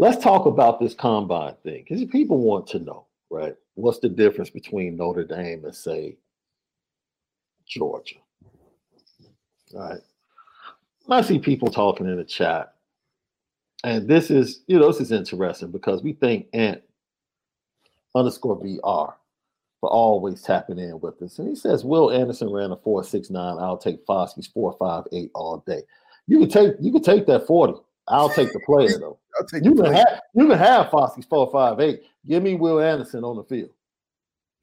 Let's talk about this combine thing because people want to know, right? What's the difference between Notre Dame and, say, Georgia? All right. I see people talking in the chat, and this is, you know, this is interesting because we think Ant underscore VR for always tapping in with us. And he says, Will Anderson ran a 469. I'll take Foskey's 458 all day. You can take you can take that 40. I'll take the player though. I'll take You can player. have you can have Foskey's 458. Give me Will Anderson on the field.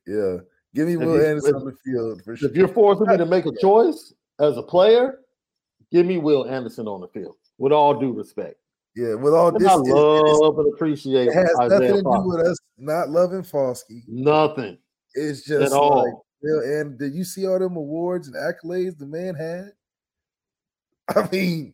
Yeah. Give me Will Anderson on the field for sure. If you're forcing me to make a choice as a player, give me Will Anderson on the field. With all due respect. Yeah, with all And this, I love and appreciate it has nothing Isaiah to do with us not loving Foskey. Nothing. It's just At all. like, Will, and did you see all them awards and accolades the man had? I mean,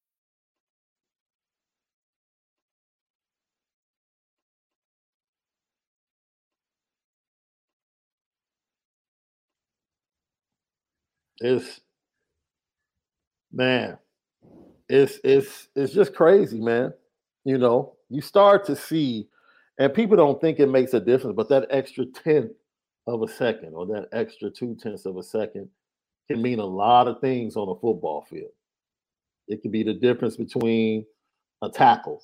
It's man, it's it's it's just crazy, man. You know, you start to see, and people don't think it makes a difference, but that extra tenth of a second or that extra two tenths of a second can mean a lot of things on a football field. It can be the difference between a tackle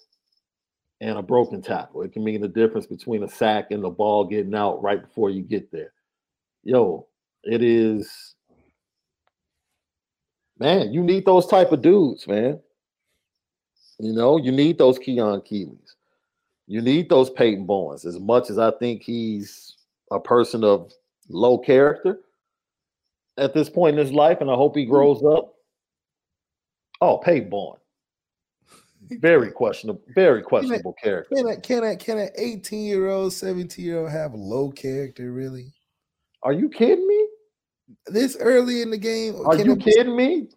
and a broken tackle. It can mean the difference between a sack and the ball getting out right before you get there. Yo, it is man, you need those type of dudes, man. You know, you need those Keon Keeleys. You need those Peyton Bowens. As much as I think he's a person of low character at this point in his life, and I hope he hmm. grows up. Oh, Peyton Bowen. Very questionable, very questionable character. Can a, can a, can an 18 year old, 17 year old have low character really? Are you kidding me? This early in the game? Are you kidding me?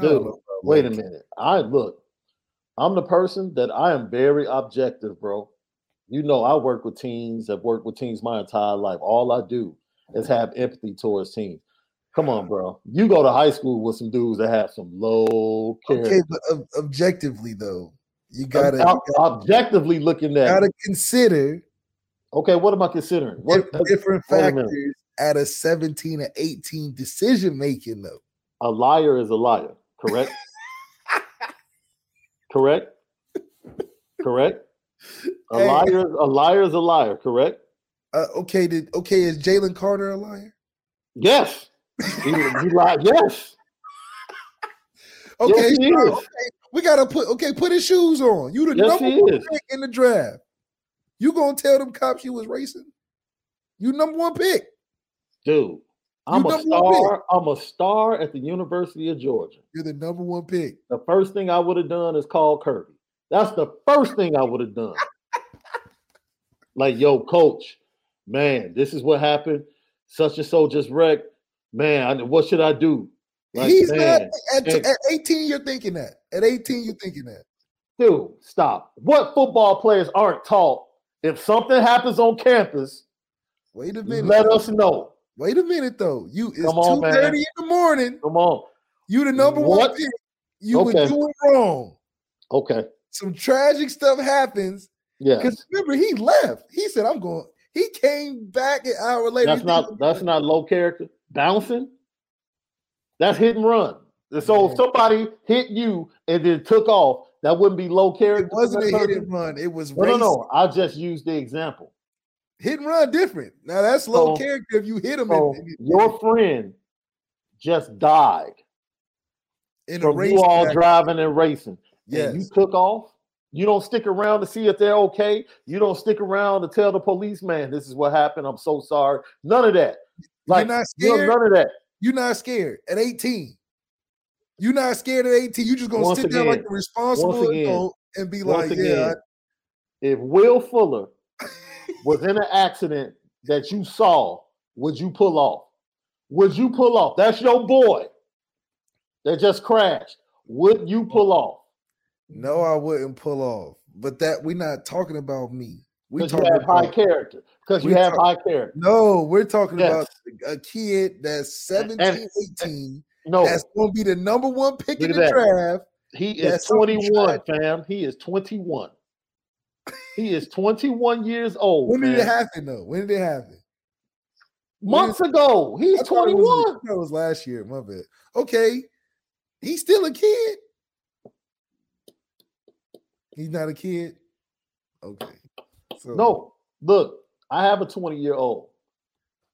Dude, know, wait a minute. I look, I'm the person that I am very objective, bro. You know, I work with teams, I've worked with teams my entire life. All I do is have empathy towards teams. Come on, bro. You go to high school with some dudes that have some low character. Okay, but ob- objectively though, you gotta, Ob- you gotta, objectively looking at. gotta consider okay, what am I considering? What different wait a minute. factors at a 17 or 18 decision making though. a liar is a liar, correct? correct? Correct? A Hey. liar, a liar is a liar, correct? Uh, okay, did okay is Jalen Carter a liar? Yes. He, he lied. Yes. Okay, Yes, he so, is. okay, we gotta put okay, put his shoes on. You the Yes, number one pick in the draft. You gonna tell them cops you was racing? You number one pick. Dude, I'm a one pick. star. I'm a star at the University of Georgia. You're the number one pick. The first thing I would have done is call Kirby. That's the first thing I would have done. like, yo, coach, man, this is what happened. Such and so just wrecked. Man, I- what should I do? Like, He's man, not at, man. at 18, you're thinking that. At 18, you're thinking that. dude, stop. What football players aren't taught? If something happens on campus, Wait a minute. let us know. Wait a minute though. You it's on, 2:30 in the morning. Come on. You the number What? one pick. You were Okay. doing wrong. Okay. Some tragic stuff happens. Yeah. Because remember, he left. He said, I'm going. He came back an hour later. That's not that's not low character. Bouncing. That's hit and run. So if somebody hit you and then took off, that wouldn't be low character. It wasn't a hit and run. It was No, no, no. I just used the example. Hit and run different. Now that's low So- character if you hit him So in, in, your friend just died in a from race. you all back- driving and racing. Yes. And you took off. You don't stick around to see if they're okay. You don't stick around to tell the policeman this is what happened. I'm so sorry. None of that. Like You're not you know, scared. none of that. You're not scared at 18. You're not scared at 18. You just gonna Once sit there like a responsible again- adult and be Once like, again, yeah, if Will Fuller was in an accident that you saw, would you pull off? Would you pull off? That's your boy that just crashed. Would you pull off? no, I wouldn't pull off. But that we're not talking about me. We Because you talking about, high character. Because you have talk- high character. no, we're talking Yes. about a kid that's 17, And- 18, No, that's gonna be the number one pick in the that. draft. he is 21, fam. He is 21. He is 21 years old. When did it happen though? When did it happen? Months ago. He's I thought it was- 21. I was last year. My bad. Okay, he's still a kid. He's not a kid. Okay. So No, look, I have a 20 year old.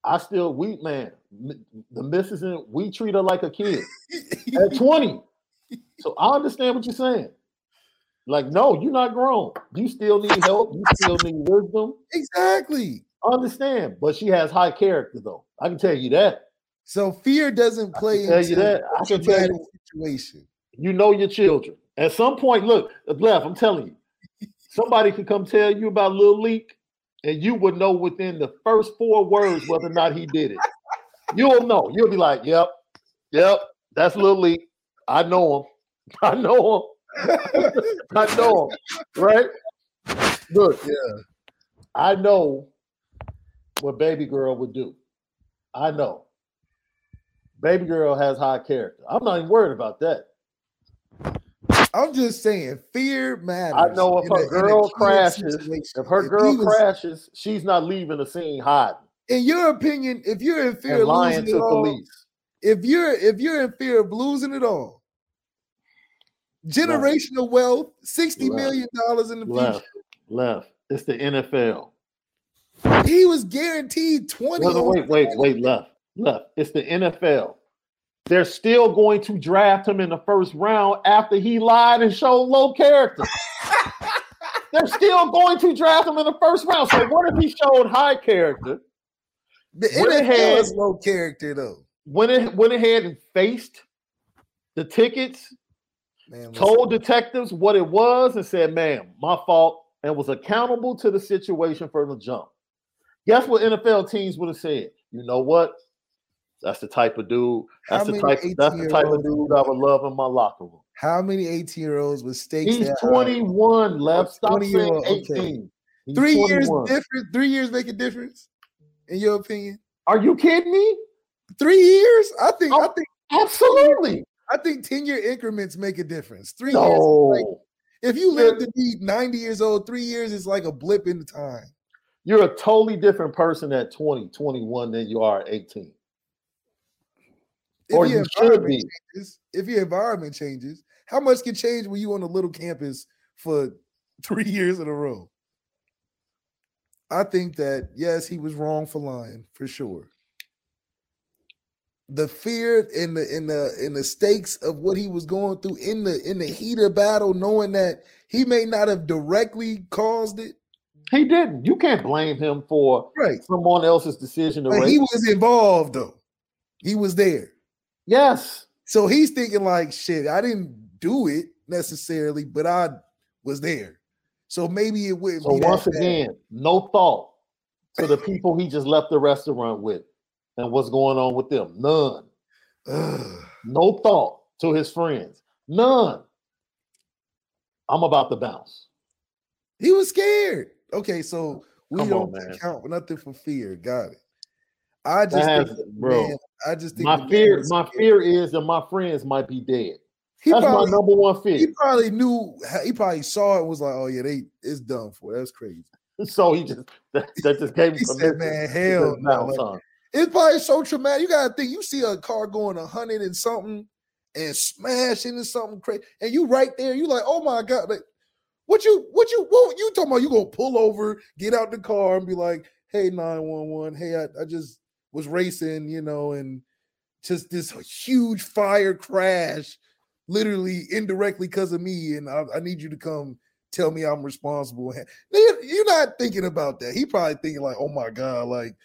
I still, we, man, the missus, and we treat her like a kid at 20. So I understand what you're saying. Like, no, you're not grown. You still need help. You still need wisdom. exactly. Understand, but she has high character, though. I can tell you that. So fear doesn't play tell you that. I can tell you. situation. You know your children. At some point, look, left, I'm telling you, somebody could come tell you about Lil Leak, and you would know within the first four words whether or not he did it. You'll know. You'll be like, yep, yep, that's Lil Leak. I know him. I know him. I know him. Right? Look, Yeah. I know what baby girl would do. I know. Baby girl has high character. I'm not even worried about that. I'm just saying, fear matters. I know if in her a girl crashes, situation. if her he girl was- crashes, she's not leaving the scene hiding in your opinion, if you're in fear and of lying losing to it all, police. if you're if you're in fear of losing it all, generational wealth, sixty Right. million dollars in the Left, future, left. It's the NFL. he was guaranteed twenty. Wait, on wait, wait, wait, left, left. It's the NFL. they're still going to draft him in the first round after he lied and showed low character. they're still going to draft him in the first round. So what if he showed high character? The Went NFL ahead- is low character though. Went, went ahead and faced the tickets, Man, told detectives what it was, and said, "Man, my fault," and was accountable to the situation from the jump. Guess what NFL teams would have said? You know what? That's the type of dude. That's the type. That's the type of dude I would love in my locker room. how many 18 year olds with stakes? He's that high? 21. Left. Stop 20 saying old, okay. 18. He's Three years 21. different. Three years make a difference, in your opinion? Are you kidding me? Three years? I think. Oh, I Oh, think. Absolutely. I think 10 year increments make a difference. Three years. No. is like- if you live to be 90 years old, three years is like a blip in the time. You're a totally different person at 20, 21 than you are at 18. If Or your you should be. changes, if your environment changes, how much can change when you on a little campus for three years in a row? I think that yes, he was wrong for lying for sure. The fear in the in the in the stakes of what he was going through in the in the heat of battle, knowing that he may not have directly caused it, He didn't. You can't blame him for right? someone else's decision to But he was involved though. He was there. yes. So he's thinking like, shit, I didn't do it necessarily, but I was there. So maybe it wouldn't So once bad. again, no thought to the people he just left the restaurant with and what's going on with them. None. Ugh. No thought to his friends. None. I'm about to bounce. he was scared. Okay, so we Come don't on, count nothing for fear. Got it. I just think, bro, man, I just think My fear, my fear is that my friends might be dead. He That's probably, my number one fear. he probably knew. He probably saw it. Was like, oh yeah, they it's done for. That's crazy. So he just that, that just gave me. He said, man, hell no. Like. It's probably so traumatic. You gotta think. You see a car going a hundred and something and smash into something crazy, and you right there. You like, oh my god, like, what you, what you, what you talking about? You gonna pull over, get out the car, and be like, hey, nine one one, hey, I, I just was racing, you know, and just this huge fire crash, literally indirectly because of me, and I, I need you to come tell me I'm responsible. You're not thinking about that. He probably thinking like, oh my god, like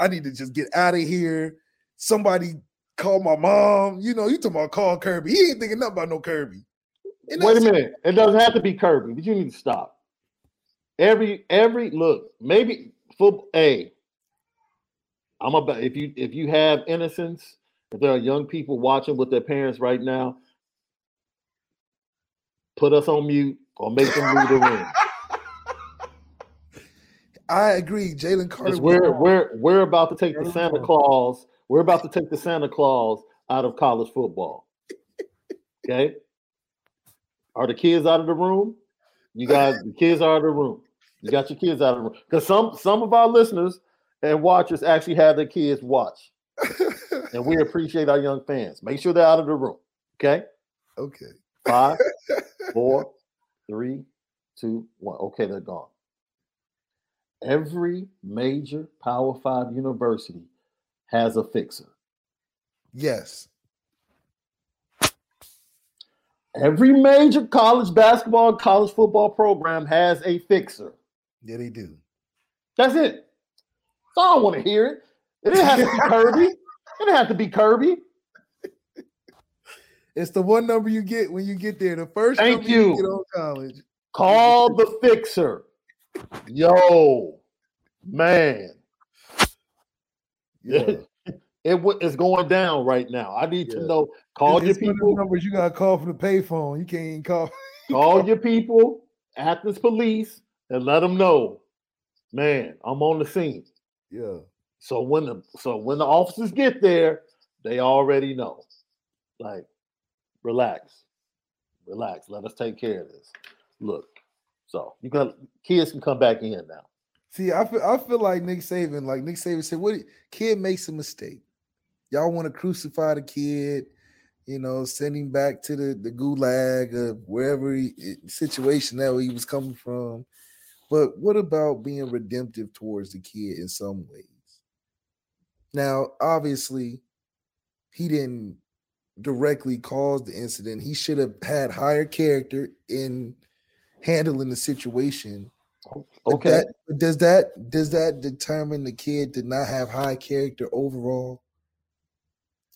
I need to just get out of here. Somebody call my mom. You know, you talking about call Kirby. He ain't thinking nothing about no Kirby. Wait a minute. It doesn't have to be Kirby, but you need to stop. Every every look, maybe football. A. I'm about if you if you have innocence, if there are young people watching with their parents right now, put us on mute or make them leave the room. I agree. Jalen Carter. We're we're we're about to take the Santa. Claus. We're about to take the Santa Claus out of college football. Okay. Are the kids out of the room? You guys, the kids are out of the room. You got your kids out of the room. Because some some of our listeners and watchers actually have their kids watch. And we appreciate our young fans. Make sure they're out of the room. Okay. okay. Five, four, three, two, one. Okay, they're gone. Every major Power Five university has a fixer. Yes. Every major college basketball, and college football program has a fixer. Yeah, they do. That's it. So I don't want to hear it. It didn't have to be Kirby. It didn't have to be Kirby. It's the one number you get when you get there. The first Thank number you. get on college. Call the fixer. Yo, man. Yeah. It wa- is going down right now. I need to know. Call It's- your it's one of them people. numbers you gotta call from the payphone. You can't even call. Call your people, Athens police, and let them know. Man, I'm on the scene. Yeah. So when the so when the officers get there, they already know. Like, relax, relax. Let us take care of this. Look, so you got kids can come back in now. See, I feel I feel like Nick Saban, like Nick Saban said, what kid makes a mistake. Y'all want to crucify the kid, you know, send him back to the, the gulag or wherever he, situation that he was coming from. But what about being redemptive towards the kid in some ways? Now, obviously, he didn't directly cause the incident. He should have had higher character in handling the situation. Okay. that- does that does that determine the kid to not have high character overall?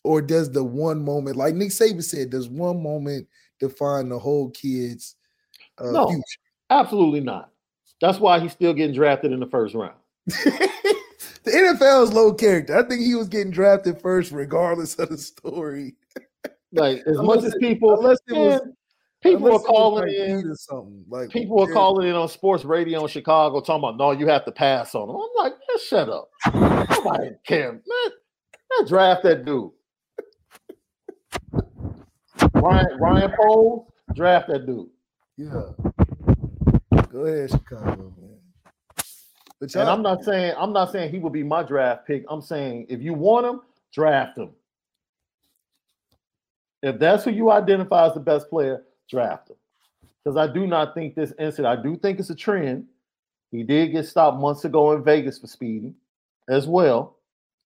Or does the one moment, like Nick Saban said, does one moment define the whole kid's uh, No. future? Absolutely not. That's why he's still getting drafted in the first round. the NFL is low character. I think he was getting drafted first, regardless of the story. Like as much as people, unless it was- people Unless are calling like in. Or something like People are yeah, calling in on sports radio in Chicago talking about no, you have to pass on him. I'm like, man, shut up. Nobody care. Man, man, draft that dude. Ryan Ryan Poles, draft that dude. Yeah. Go ahead, Chicago, man. But And I'm not saying I'm not saying he would be my draft pick. I'm saying if you want him, draft him. If that's who you identify as the best player, draft him. Because I do not think this incident, I do think it's a trend. He did get stopped months ago in Vegas for speeding as well.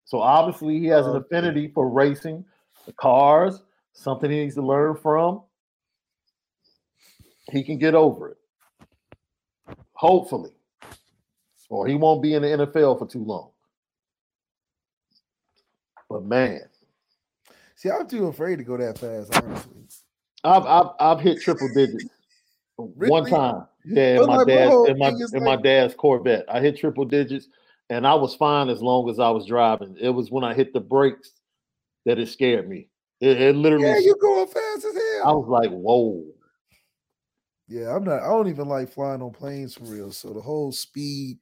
So obviously he has an affinity for racing, the cars, something he needs to learn from. He can get over it. Hopefully. Or he won't be in the NFL for too long. But man, see, I'm too afraid to go that fast, honestly. I've I've, I've hit triple digits one time. Yeah, in my dad's in my in my dad's Corvette. I hit triple digits, and I was fine as long as I was driving. It was when I hit the brakes that it scared me. It, it literally. Yeah, you going fast as hell. I was like, "Whoa!" Yeah, I'm not. I don't even like flying on planes for real. So the whole speed,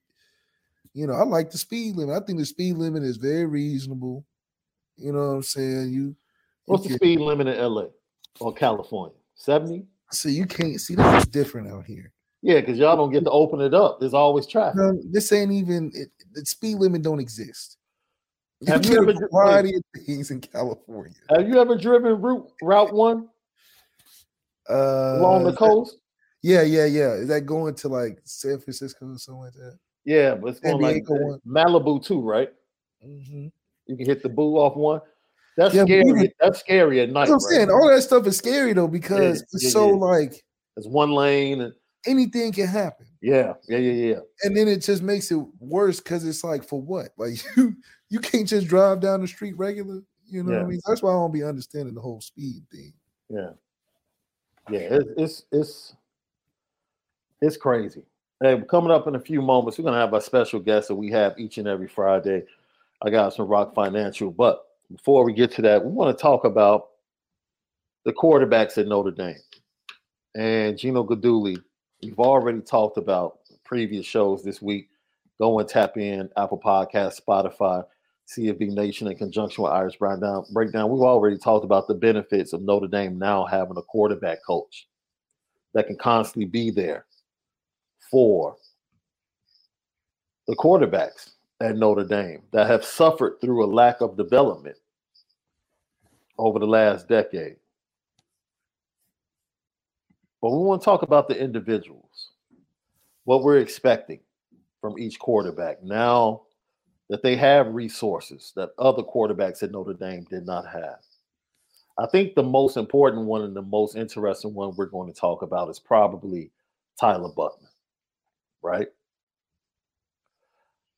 you know, I like the speed limit. I think the speed limit is very reasonable. You know what I'm saying? You, you What's the can- speed limit in LA or California? Seventy. so you can't see this is different out here. Yeah, because y'all don't get to open it up. There's always traffic. No, this ain't even it, the speed limit don't exist. You Have you ever a variety of things in California. Have you ever driven route Route One Uh, along the that- coast? Yeah, yeah, yeah. Is that going to like San Francisco or something like that? Yeah, but it's going like. Malibu too, right? Mm-hmm. You can hit the boo off one. That's Yeah, scary. That's scary at night. That's what I'm right? saying. All that stuff is scary though because it's yeah, so yeah. like It's one lane, and anything can happen. yeah, yeah, yeah, yeah. And then it just makes it worse because it's like for what? Like you you can't just drive down the street regular. You know what I mean? That's why I don't be understanding the whole speed thing. Yeah, yeah, it's it's it's it's crazy. Hey, coming up in a few moments, we're gonna have a special guest that we have each and every Friday. I got some ROK Financial, but before we get to that, we want to talk about the quarterbacks at Notre Dame and Gino Guidugli. We've already talked about previous shows this week. Go and tap in Apple Podcast, Spotify, CFB Nation in conjunction with Irish Breakdown. Breakdown. We've already talked about the benefits of Notre Dame now having a quarterback coach that can constantly be there for the quarterbacks at Notre Dame that have suffered through a lack of development over the last decade. But we want to talk about the individuals, what we're expecting from each quarterback now that they have resources that other quarterbacks at Notre Dame did not have. I think the most important one and the most interesting one we're going to talk about is probably Tyler Buchner, right?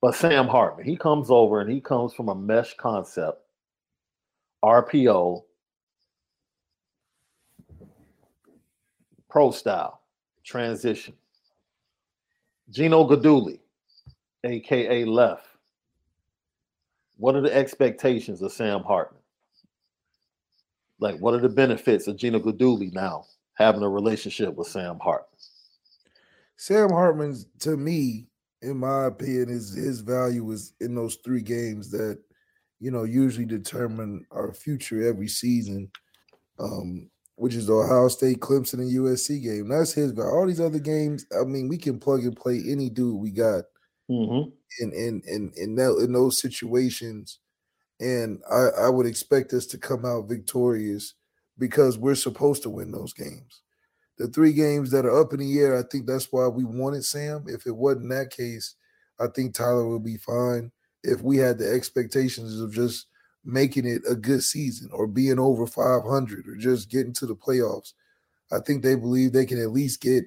But Sam Hartman, he comes over and he comes from a mesh concept, RPO, pro style, transition. Gino Guidugli, aka Left. What are the expectations of Sam Hartman? Like, what are the benefits of Gino Guidugli now having a relationship with Sam Hartman? Sam Hartman's to me, in my opinion, is his value is in those three games that you know usually determine our future every season. Um, which is the Ohio State, Clemson, and USC game. That's his value. All these other games, I mean, we can plug and play any dude we got Mm-hmm. in in in in, that, in those situations, and I, I would expect us to come out victorious because we're supposed to win those games. The three games that are up in the air, I think that's why we wanted Sam. If it wasn't that case, I think Tyler would be fine. If we had the expectations of just making it a good season or being over 500 or just getting to the playoffs. I think they believe they can at least get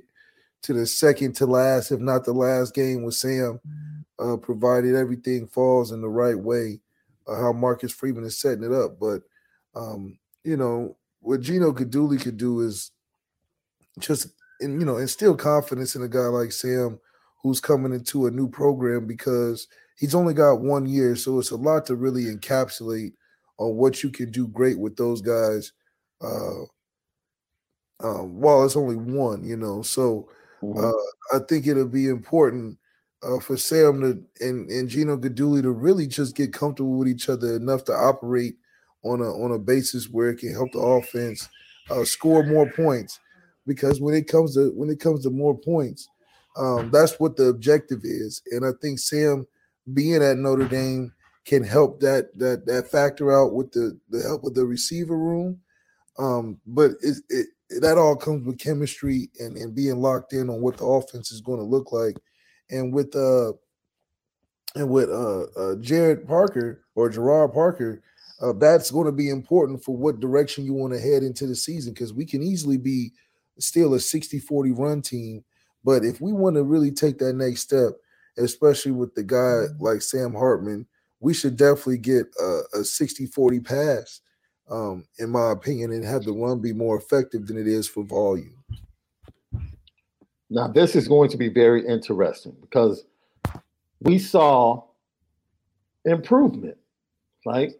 to the second to last, if not the last game with Sam, uh, provided everything falls in the right way, uh, how Marcus Freeman is setting it up. But, um, you know, what Gino Guidugli could do is just, and, you know, instill confidence in a guy like Sam who's coming into a new program because he's only got one year. So it's a lot to really encapsulate on what you can do great with those guys. Uh, um, while it's only one, you know. So mm-hmm. uh, I think it'll be important uh, for Sam to and, and Gino Guidugli to really just get comfortable with each other enough to operate on a on a basis where it can help the offense uh, score more points. Because when it comes to when it comes to more points, um, that's what the objective is. And I think Sam being at Notre Dame can help that that that factor out with the the help of the receiver room. Um, but it, it that all comes with chemistry and, and being locked in on what the offense is going to look like. And with uh and with uh, uh Jared Parker or Gerard Parker, uh, that's going to be important for what direction you want to head into the season because we can easily be still a 60-40 run team. But if we want to really take that next step, especially with the guy mm-hmm. like Sam Hartman, we should definitely get a, a 60-40 pass um, in my opinion, and have the run be more effective than it is for volume. Now, this is going to be very interesting because we saw improvement, right?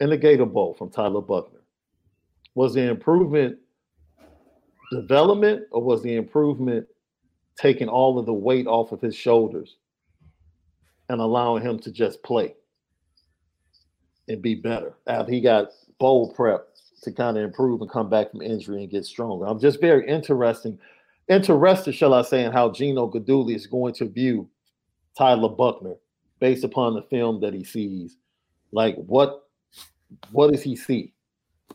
In the Gator Bowl from Tyler Buchner. Was the improvement development or was the improvement taking all of the weight off of his shoulders and allowing him to just play and be better after he got bowl prep to kind of improve and come back from injury and get stronger. I'm just very interesting, interested, shall I say, in how Gino Guidugli is going to view Tyler Buchner based upon the film that he sees. Like what what does he see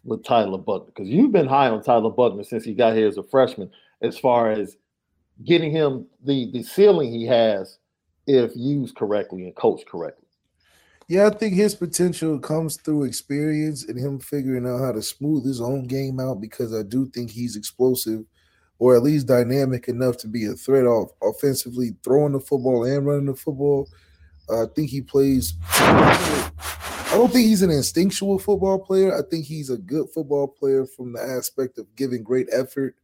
with Tyler Buchner? Because you've been high on Tyler Buchner since he got here as a freshman, as far as getting him the the ceiling he has if used correctly and coached correctly. Yeah, I think his potential comes through experience and him figuring out how to smooth his own game out because I do think he's explosive or at least dynamic enough to be a threat off offensively, throwing the football and running the football. I think he plays. I don't think he's an instinctual football player. I think he's a good football player from the aspect of giving great effort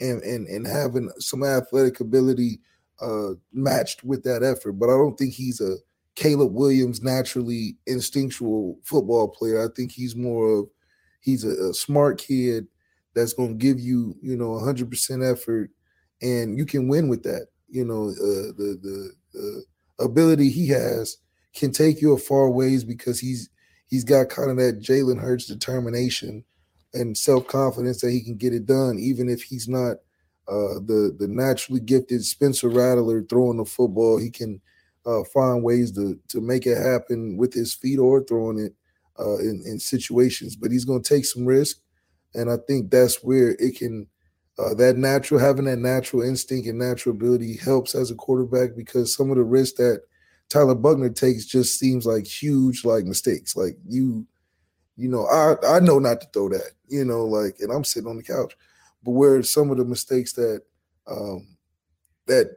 and and and having some athletic ability uh, matched with that effort. But I don't think he's a Caleb Williams naturally instinctual football player. I think he's more of he's a, a smart kid that's going to give you you know 100% effort and you can win with that. You know uh, the the uh, ability he has can take you a far ways because he's he's got kind of that Jalen Hurts determination and self confidence that he can get it done, even if he's not uh, the the naturally gifted Spencer Rattler throwing the football. He can uh, find ways to to make it happen with his feet or throwing it uh, in, in situations. But he's going to take some risk, and I think that's where it can uh, that natural having that natural instinct and natural ability helps as a quarterback because some of the risks that Tyler Buchner takes just seems like huge like mistakes. Like you, you know, I I know not to throw that, you know, like, and I'm sitting on the couch, but where some of the mistakes that um that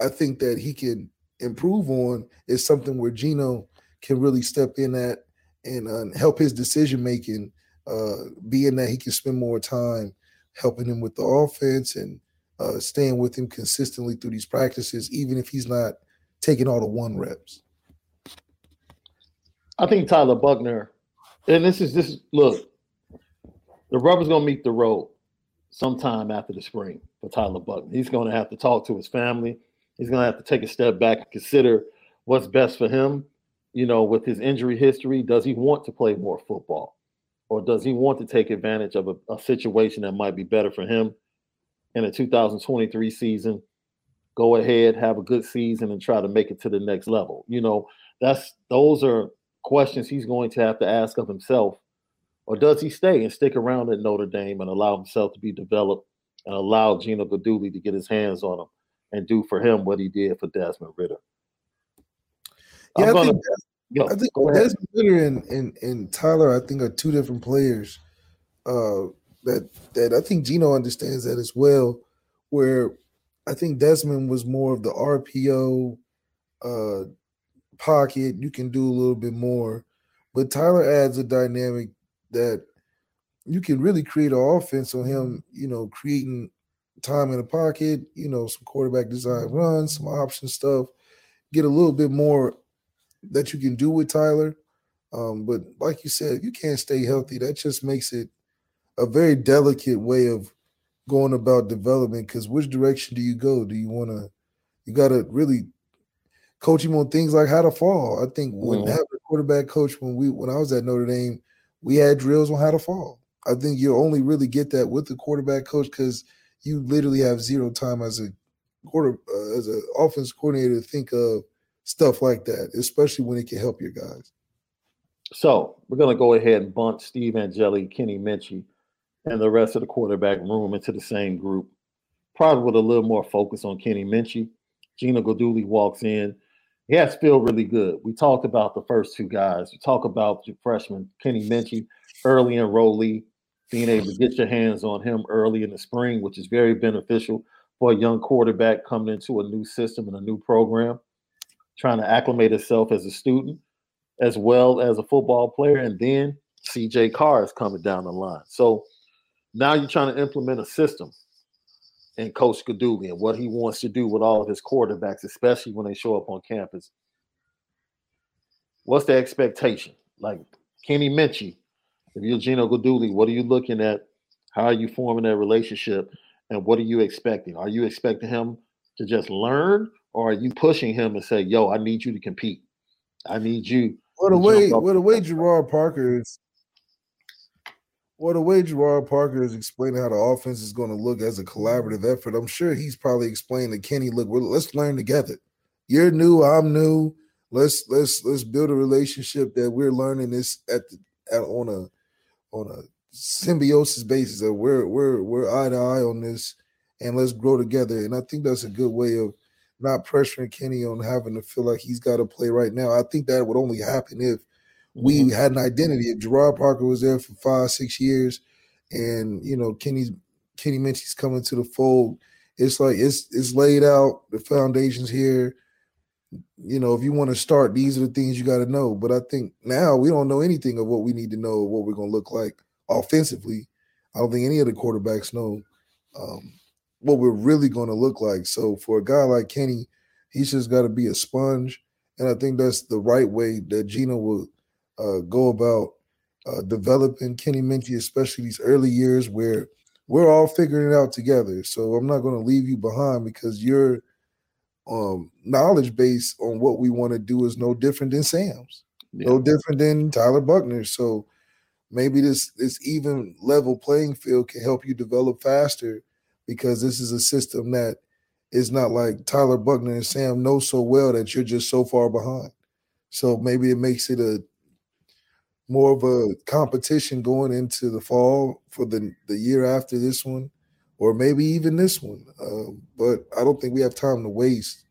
I think that he can improve on is something where Gino can really step in at and uh, help his decision making. Uh, being that he can spend more time helping him with the offense and uh, staying with him consistently through these practices, even if he's not taking all the one reps. I think Tyler Buchner, and this is this look, the rubber's gonna meet the road sometime after the spring for Tyler Buchner. He's gonna have to talk to his family. He's going to have to take a step back and consider what's best for him. You know, with his injury history, does he want to play more football? Or does he want to take advantage of a, a situation that might be better for him in a 2023 season? Go ahead, have a good season, and try to make it to the next level. You know, that's those are questions he's going to have to ask of himself. Or does he stay and stick around at Notre Dame and allow himself to be developed and allow Gino Guidugli to get his hands on him? and do for him what he did for Desmond Ridder? Yeah, I, gonna, think Yo, I think. Desmond Ridder and, and and Tyler, I think, are two different players. Uh, that that I think Gino understands that as well. Where I think Desmond was more of the RPO uh, pocket. You can do a little bit more, but Tyler adds a dynamic that you can really create an offense on him. You know, creating time in the pocket. You know, some quarterback design runs, some option stuff. Get a little bit more that you can do with Tyler. Um, but like you said, you can't stay healthy. That just makes it a very delicate way of going about development. Because which direction do you go? Do you want to? You got to really coach him on things like how to fall. I think when Mhm. having a quarterback coach when we when I was at Notre Dame, we had drills on how to fall. I think you only really get that with the quarterback coach because you literally have zero time as a quarter uh, as an offense coordinator to think of stuff like that, especially when it can help your guys. So we're going to go ahead and bunt Steve Angeli, Kenny Minchey, and the rest of the quarterback room into the same group. Probably with a little more focus on Kenny Minchey. Gino Guidugli walks in. He has feel really good. We talked about the first two guys. We talk about the freshman Kenny Minchey, early enrollee, being able to get your hands on him early in the spring, which is very beneficial for a young quarterback coming into a new system and a new program, trying to acclimate himself as a student as well as a football player. And then CJ Carr is coming down the line. So now you're trying to implement a system and Coach Guidugli and what he wants to do with all of his quarterbacks, especially when they show up on campus. What's the expectation? Like Kenny Minchey, if you're Gino Guidugli, what are you looking at? How are you forming that relationship? And what are you expecting? Are you expecting him to just learn, or are you pushing him and say, yo, I need you to compete? I need you Well, the way well the way touch the ball." Gerard Parker is well, the way Gerard Parker is explaining how the offense is going to look as a collaborative effort, I'm sure he's probably explaining to Kenny, look, let's learn together. You're new, I'm new. Let's let's let's build a relationship that we're learning this at the at, on a on a symbiosis basis that we're we're we're eye to eye on this and let's grow together. And I think that's a good way of not pressuring Kenny on having to feel like he's got to play right now. I think that would only happen if we had an identity. If Gerard Parker was there for five, six years, and you know Kenny's Kenny Minchey's coming to the fold, it's like it's it's laid out. The foundations here. You know, if you want to start, these are the things you got to know. But I think now we don't know anything of what we need to know, what we're going to look like offensively. I don't think any of the quarterbacks know um, what we're really going to look like. So for a guy like Kenny, he's just got to be a sponge, and I think that's the right way that Gino will uh, go about uh, developing Kenny Minchey, especially these early years where we're all figuring it out together. So I'm not going to leave you behind because your um, knowledge base on what we want to do is no different than Sam's, Yeah. no different than Tyler Buchner. So maybe this this even level playing field can help you develop faster because this is a system that is not like Tyler Buchner and Sam know so well that you're just so far behind. So maybe it makes it a more of a competition going into the fall for the the year after this one, or maybe even this one. Um, but I don't think we have time to waste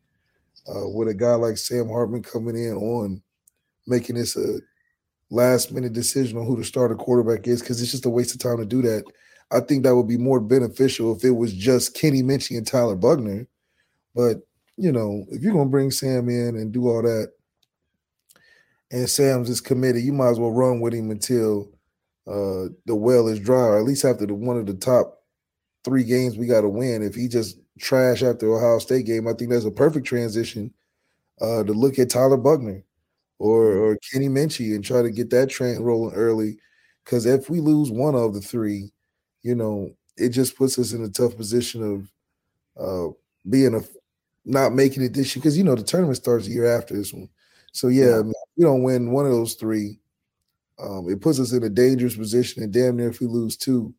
uh, with a guy like Sam Hartman coming in on making this a last minute decision on who the starter quarterback is because it's just a waste of time to do that. I think that would be more beneficial if it was just Kenny Minchey and Tyler Buchner. But you know, if you're gonna bring Sam in and do all that, and Sam's is committed, you might as well run with him until uh, the well is dry, or at least after the one of the top three games we got to win. If he just trash after Ohio State game, I think that's a perfect transition uh, to look at Tyler Buchner or or Kenny Minchey and try to get that train rolling early. Because if we lose one of the three, you know, it just puts us in a tough position of uh, being a not making it this year. Because you know the tournament starts a year after this one. So yeah, I mean, if we don't win one of those three. Um, it puts us in a dangerous position, and damn near if we lose two,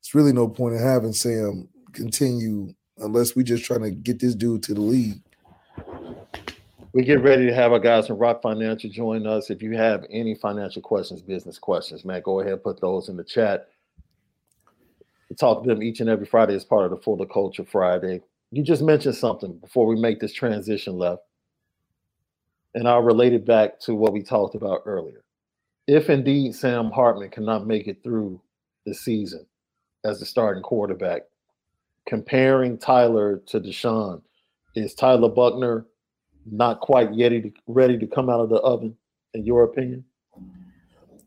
it's really no point in having Sam continue unless we just trying to get this dude to the league. We get ready to have our guys from ROK Financial join us. If you have any financial questions, business questions, man, go ahead and put those in the chat. We talk to them each and every Friday as part of the Fuller Culture Friday. You just mentioned something before we make this transition left. And I'll relate it back to what we talked about earlier. If indeed Sam Hartman cannot make it through the season as the starting quarterback, comparing Tyler to Deshaun, is Tyler Buchner not quite yet ready to, come out of the oven, in your opinion?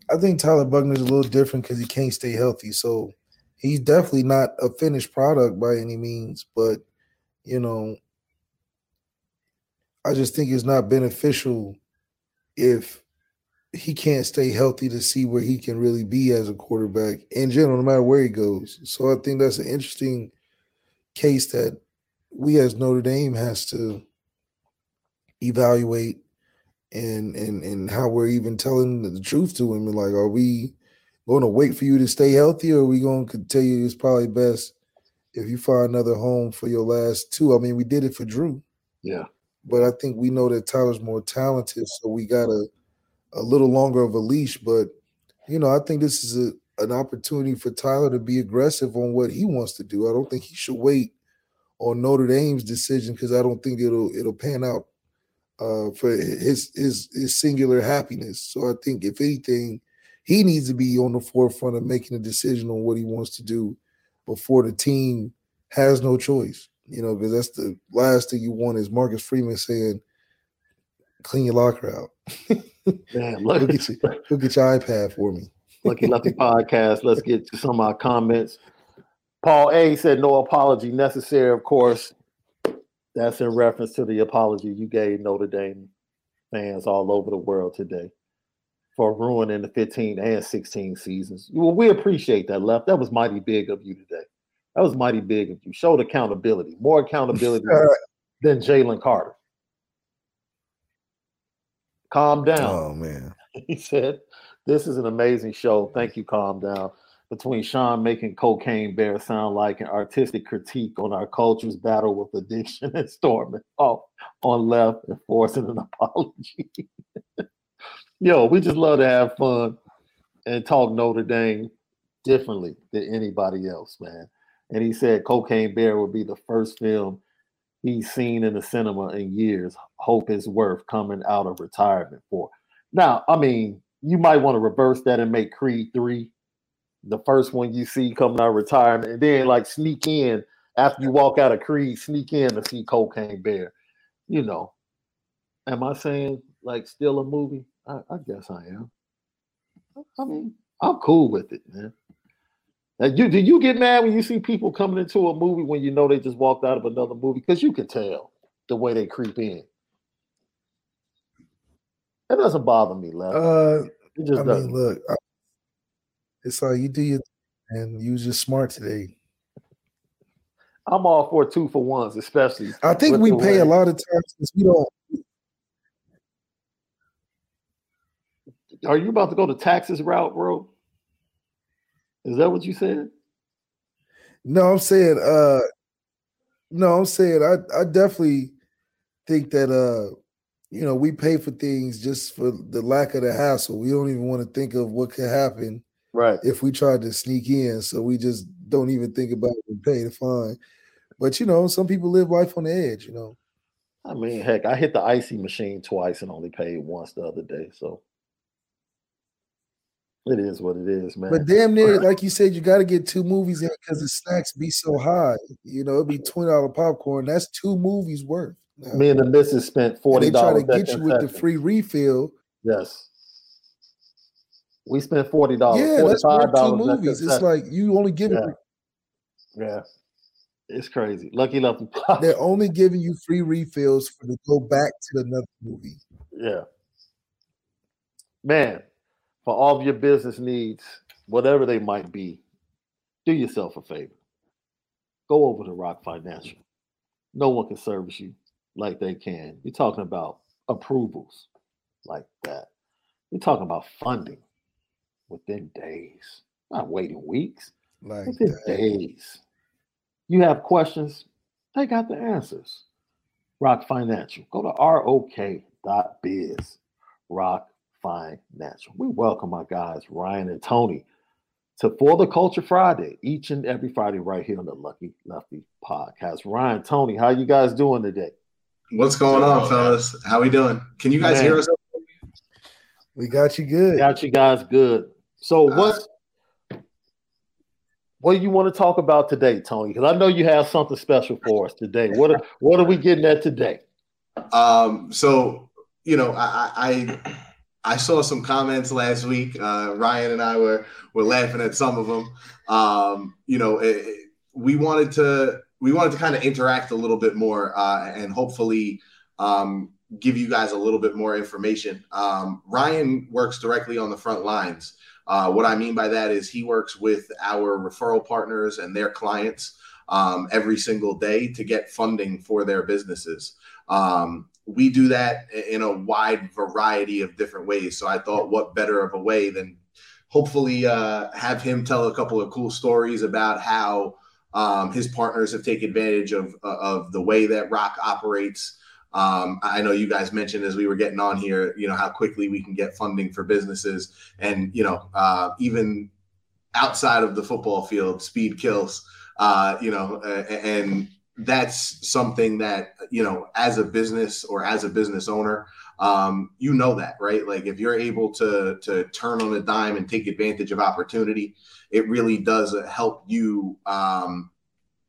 I think Tyler Buchner is a little different because he can't stay healthy. So he's definitely not a finished product by any means. But you know, I just think it's not beneficial if he can't stay healthy to see where he can really be as a quarterback in general, no matter where he goes. So I think that's an interesting case that we as Notre Dame has to evaluate and and and how we're even telling the truth to him. Like, are we going to wait for you to stay healthy, or are we going to tell you it's probably best if you find another home for your last two? I mean, we did it for Drew. Yeah. But I think we know that Tyler's more talented, so we got a a little longer of a leash. But you know, I think this is a, an opportunity for Tyler to be aggressive on what he wants to do. I don't think he should wait on Notre Dame's decision because I don't think it'll it'll pan out uh, for his his his singular happiness. So I think if anything, he needs to be on the forefront of making a decision on what he wants to do before the team has no choice. You know, because that's the last thing you want is Marcus Freeman saying, "Clean your locker out." Man, look, get your, go get your iPad for me. Lucky Lucky podcast. Let's get to some of our comments. Paul A said, "No apology necessary." Of course, that's in reference to the apology you gave Notre Dame fans all over the world today for ruining the 15 and 16 seasons. Well, we appreciate that, Left. That was mighty big of you today. That was mighty big of you. Showed accountability, more accountability than Jalen Carter. Calm down. Oh, man. He said, This is an amazing show. Thank you, calm down between Shaun making Cocaine Bear sound like an artistic critique on our culture's battle with addiction and storming off on left and forcing an apology. Yo, we just love to have fun and talk Notre Dame differently than anybody else, man. And he said Cocaine Bear would be the first film he's seen in the cinema in years. Hope is worth coming out of retirement for. Now, I mean, you might want to reverse that and make Creed 3 the first one you see coming out of retirement, and then like sneak in after you walk out of Creed, sneak in to see Cocaine Bear. You know, am I saying like still a movie? I, I guess I am. I mean, I'm cool with it, man. Now, you do you get mad when you see people coming into a movie when you know they just walked out of another movie? Because you can tell the way they creep in. That doesn't bother me, left. Uh, it just I doesn't. mean, look, I, it's like you do your and you just smart today. I'm all for two for ones, especially. I think we pay way. a lot of times we don't. Are you about to go to taxes route, bro? Is that what you said? No, I'm saying, uh, no, I'm saying I, I definitely think that uh, you know, we pay for things just for the lack of the hassle. We don't even want to think of what could happen right if we tried to sneak in so we just don't even think about it and pay the fine but you know some people live life on the edge you know i mean heck i hit the ICEE machine twice and only paid once the other day so it is what it is man but damn near like you said you got to get two movies in because the snacks be so high you know it'd be $20 popcorn that's two movies worth now. me and the missus spent $40 and they try to get you with the free refill yes we spent forty dollars. Yeah, that's worth two movies. It's like you only give yeah. it. Yeah, it's crazy. Lucky Lucky. They're only giving you free refills for to go back to another movie. Yeah, man. For all of your business needs, whatever they might be, do yourself a favor. Go over to ROK Financial. No one can service you like they can. You're talking about approvals like that. You're talking about funding within days, not waiting weeks, like within that. days. You have questions, they got the answers. ROK Financial. Go to rok.biz. ROK Financial. We welcome our guys, Ryan and Tony, to For the Culture Friday, each and every Friday, right here on the Lucky Lefty podcast. Ryan, Tony, how you guys doing today? What's going on, fellas? How we doing? Can you guys Man. hear us? We got you good. Got you guys good. So uh, what's what do you want to talk about today, Tony? Because I know you have something special for us today. What are, what are we getting at today? Um, so you know, I, I I saw some comments last week. Uh, Ryan and I were were laughing at some of them. Um, you know, it, it, we wanted to we wanted to kind of interact a little bit more uh, and hopefully um, give you guys a little bit more information. Um, Ryan works directly on the front lines. Uh, what I mean by that is he works with our referral partners and their clients um, every single day to get funding for their businesses. Um, we do that in a wide variety of different ways. So I thought, what better of a way than hopefully uh, have him tell a couple of cool stories about how um, his partners have taken advantage of of the way that ROK operates. Um, I know you guys mentioned as we were getting on here, you know, how quickly we can get funding for businesses, and you know, uh, even outside of the football field, speed kills. Uh, you know, and that's something that you know, as a business or as a business owner, um, you know that, right? Like if you're able to to turn on a dime and take advantage of opportunity, it really does help you. Um,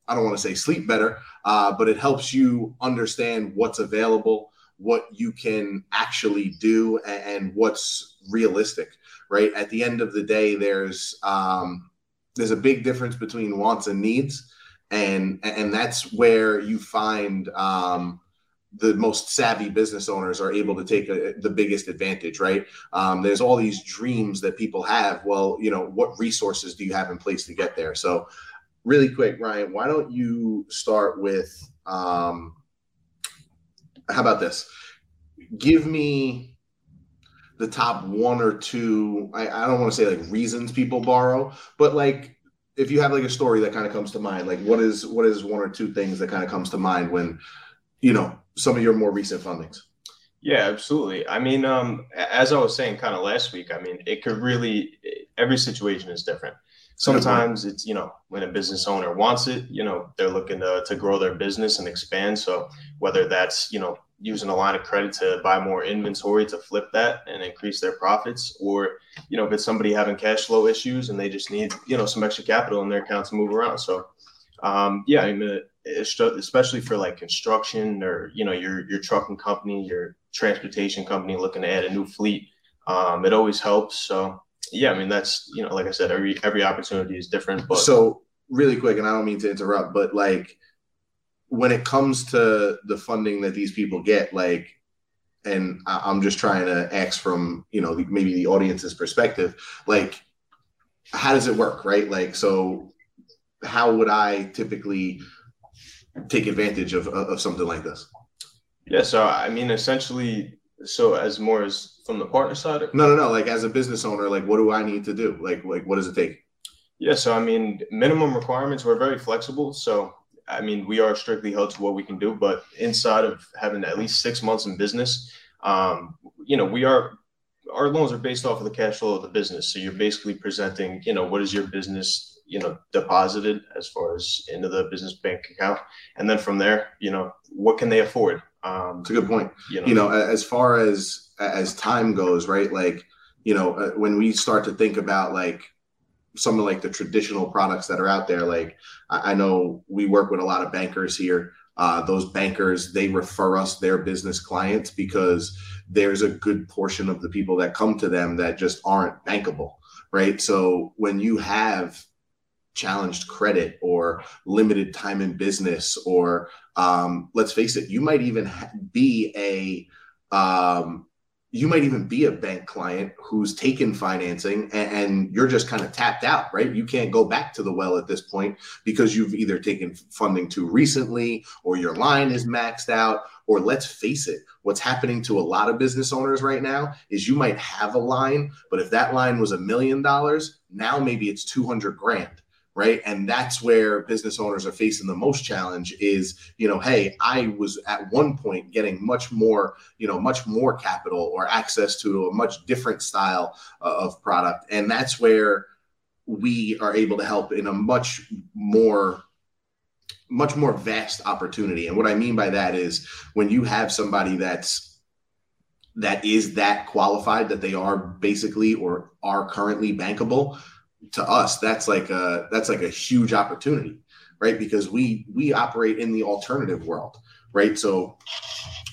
I don't want to say sleep better, uh, but it helps you understand what's available, what you can actually do, and, and what's realistic. Right at the end of the day, there's um, there's a big difference between wants and needs, and and that's where you find um, the most savvy business owners are able to take a, the biggest advantage, right? Um, there's all these dreams that people have. Well, you know, what resources do you have in place to get there? So, really quick, Ryan, why don't you start with um, how about this? Give me the top one or two. I, I don't want to say like reasons people borrow, but like if you have like a story that kind of comes to mind, like what is what is one or two things that kind of comes to mind when you know some of your more recent fundings. Yeah, absolutely. I mean, um, as I was saying kind of last week, I mean, it could really, every situation is different. Sometimes it's, you know, when a business owner wants it, you know, they're looking to, to grow their business and expand. So whether that's, you know, using a line of credit to buy more inventory to flip that and increase their profits, or, you know, if it's somebody having cash flow issues and they just need, you know, some extra capital in their account to move around. So, um, yeah, I mean, especially for like construction or you know your your trucking company, your transportation company looking to add a new fleet. Um, it always helps. So yeah, I mean that's you know like I said, every every opportunity is different. But so really quick, and I don't mean to interrupt, but like when it comes to the funding that these people get, like and I'm just trying to ask from you know maybe the audience's perspective, like how does it work, right? Like so, how would I typically take advantage of, of something like this? Yeah, so I mean, essentially, so as more as from the partner side. No, no, no. Like as a business owner, like what do I need to do? Like, like what does it take? Yeah, so I mean, minimum requirements. We're very flexible. So I mean, we are strictly held to what we can do. But inside of having at least six months in business, um, you know, we are our loans are based off of the cash flow of the business. So you're basically presenting, you know, what is your business you know deposited as far as into the business bank account and then from there you know what can they afford um it's a good point you know, you know as far as as time goes right like you know uh, when we start to think about like some of like the traditional products that are out there like i, know we work with a lot of bankers here. Uh, those bankers they refer us their business clients because there's a good portion of the people that come to them that just aren't bankable right? So when you have challenged credit or limited time in business or um, let's face it you might even be a um, you might even be a bank client who's taken financing and, and you're just kind of tapped out right? You can't go back to the well at this point because you've either taken funding too recently or your line is maxed out. Or let's face it what's happening to a lot of business owners right now is you might have a line but if that line was a million dollars now maybe it's 200 grand right and that's where business owners are facing the most challenge is you know hey i was at one point getting much more you know much more capital or access to a much different style uh, of product and that's where we are able to help in a much more much more vast opportunity. And what I mean by that is when you have somebody that's that is that qualified that they are basically or are currently bankable to us that's like a that's like a huge opportunity right because we we operate in the alternative world right so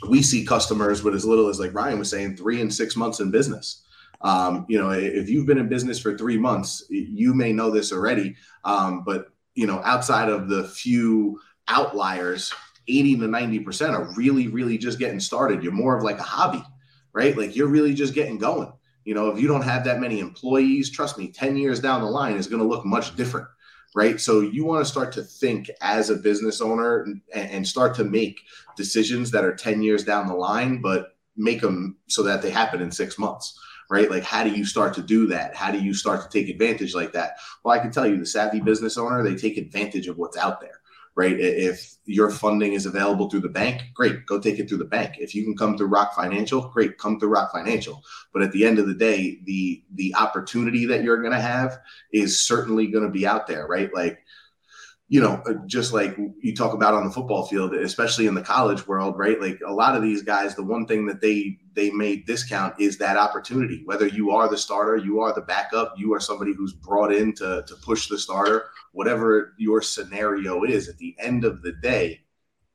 we see customers with as little as like ryan was saying three and six months in business um, you know if you've been in business for three months you may know this already um, but you know outside of the few outliers 80 to 90 percent are really really just getting started you're more of like a hobby right? Like you're really just getting going. You know, if you don't have that many employees, trust me, 10 years down the line is going to look much different, right? So you want to start to think as a business owner and, and start to make decisions that are 10 years down the line, but make them so that they happen in six months right? Like, how do you start to do that? How do you start to take advantage like that? Well, I can tell you, the savvy business owner, they take advantage of what's out there right? If your funding is available through the bank, great, go take it through the bank. If you can come through ROK Financial, great, come through ROK Financial. But at the end of the day, the the opportunity that you're going to have is certainly going to be out there, right? Like you know, uh, just like you talk about on the football field, especially in the college world, right? Like a lot of these guys, the one thing that they they may discount is that opportunity. Whether you are the starter, you are the backup, you are somebody who's brought in to to push the starter, whatever your scenario is, at the end of the day,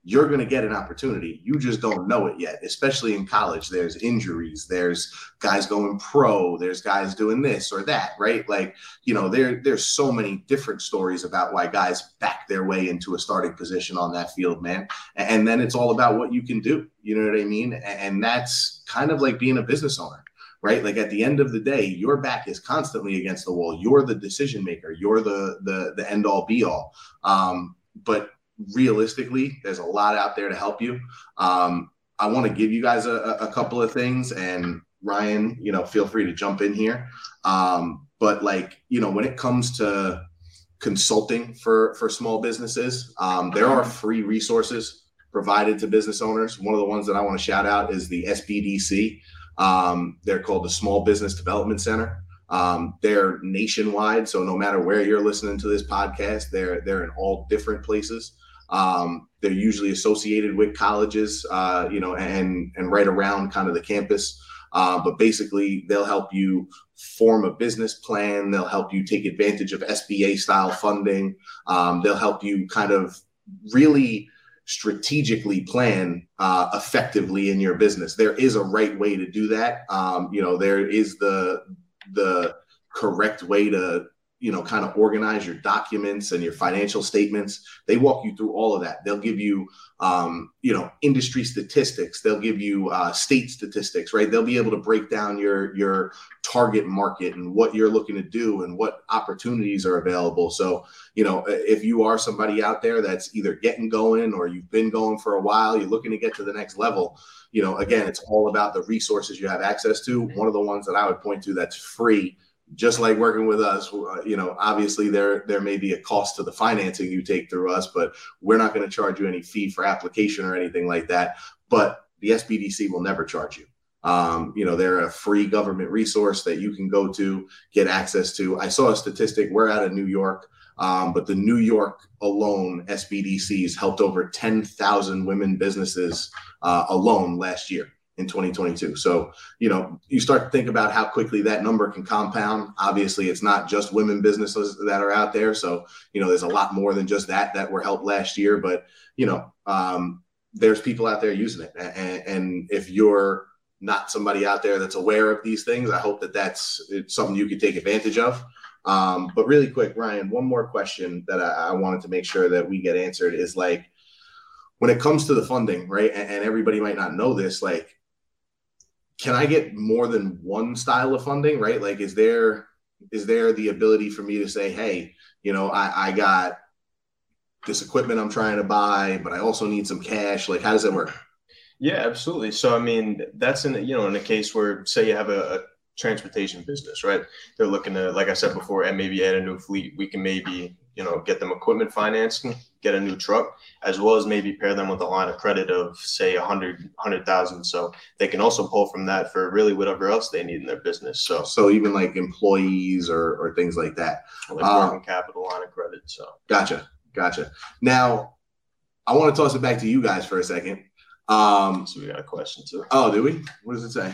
you're going to get an opportunity. You just don't know it yet, especially in college. There's injuries, there's guys going pro, there's guys doing this or that, right? Like, you know, there there's so many different stories about why guys back their way into a starting position on that field, man. And then it's all about what you can do. You know what I mean? And that's kind of like being a business owner right like at the end of the day your back is constantly against the wall you're the decision maker you're the the the end all be all um, but realistically, there's a lot out there to help you. Um, I want to give you guys a, a, couple of things, and Ryan, you know, feel free to jump in here. Um, but like, you know, when it comes to consulting for for small businesses, um, there are free resources provided to business owners. One of the ones that I want to shout out is the SBDC. Um, they're called the Small Business Development Center. Um, they're nationwide, so no matter where you're listening to this podcast, they're they're in all different places. Um, they're usually associated with colleges, uh, you know, and and right around kind of the campus. Uh, but basically, they'll help you form a business plan. They'll help you take advantage of SBA style funding. Um, they'll help you kind of really strategically plan uh, effectively in your business. There is a right way to do that. Um, you know, there is the the correct way to you know kind of organize your documents and your financial statements. They walk you through all of that. They'll give you um, you know industry statistics. They'll give you uh, state statistics right? They'll be able to break down your your target market and what you're looking to do and what opportunities are available. So you know if you are somebody out there that's either getting going or you've been going for a while you're looking to get to the next level you know again it's all about the resources you have access to. One of the ones that i would point to that's free just like working with us uh, you know obviously there there may be a cost to the financing you take through us but we're not going to charge you any fee for application or anything like that. But the sbdc will never charge you. Um, you know they're a free government resource that you can go to get access to. I saw a statistic we're out of new york um, but the new york alone sbdcs helped over 10000 women businesses uh, alone last year in 2022. So, you know, you start to think about how quickly that number can compound. Obviously, it's not just women businesses that are out there. So, you know, there's a lot more than just that that were helped last year. But, you know, um, there's people out there using it. And, and if you're not somebody out there that's aware of these things, I hope that that's something you can take advantage of. Um, but really quick, Ryan, one more question that I, I wanted to make sure that we get answered is like, when it comes to the funding, right? And, and everybody might not know this, like can I get more than one style of funding, right? Like, is there is there the ability for me to say, hey, you know, I, I got this equipment I'm trying to buy, but I also need some cash. Like, how does that work? Yeah, absolutely. So, I mean, that's in you know in a case where say you have a, a transportation business, right? They're looking to, like I said before, and maybe add a new fleet. We can maybe you know get them equipment financing get a new truck as well as maybe pair them with a line of credit of say a hundred hundred thousand so they can also pull from that for really whatever else they need in their business so so even like employees or, or things like that like working um, capital line of credit so gotcha gotcha now I want to toss it back to you guys for a second. Um, So we got a question too. oh, do we? What does it say?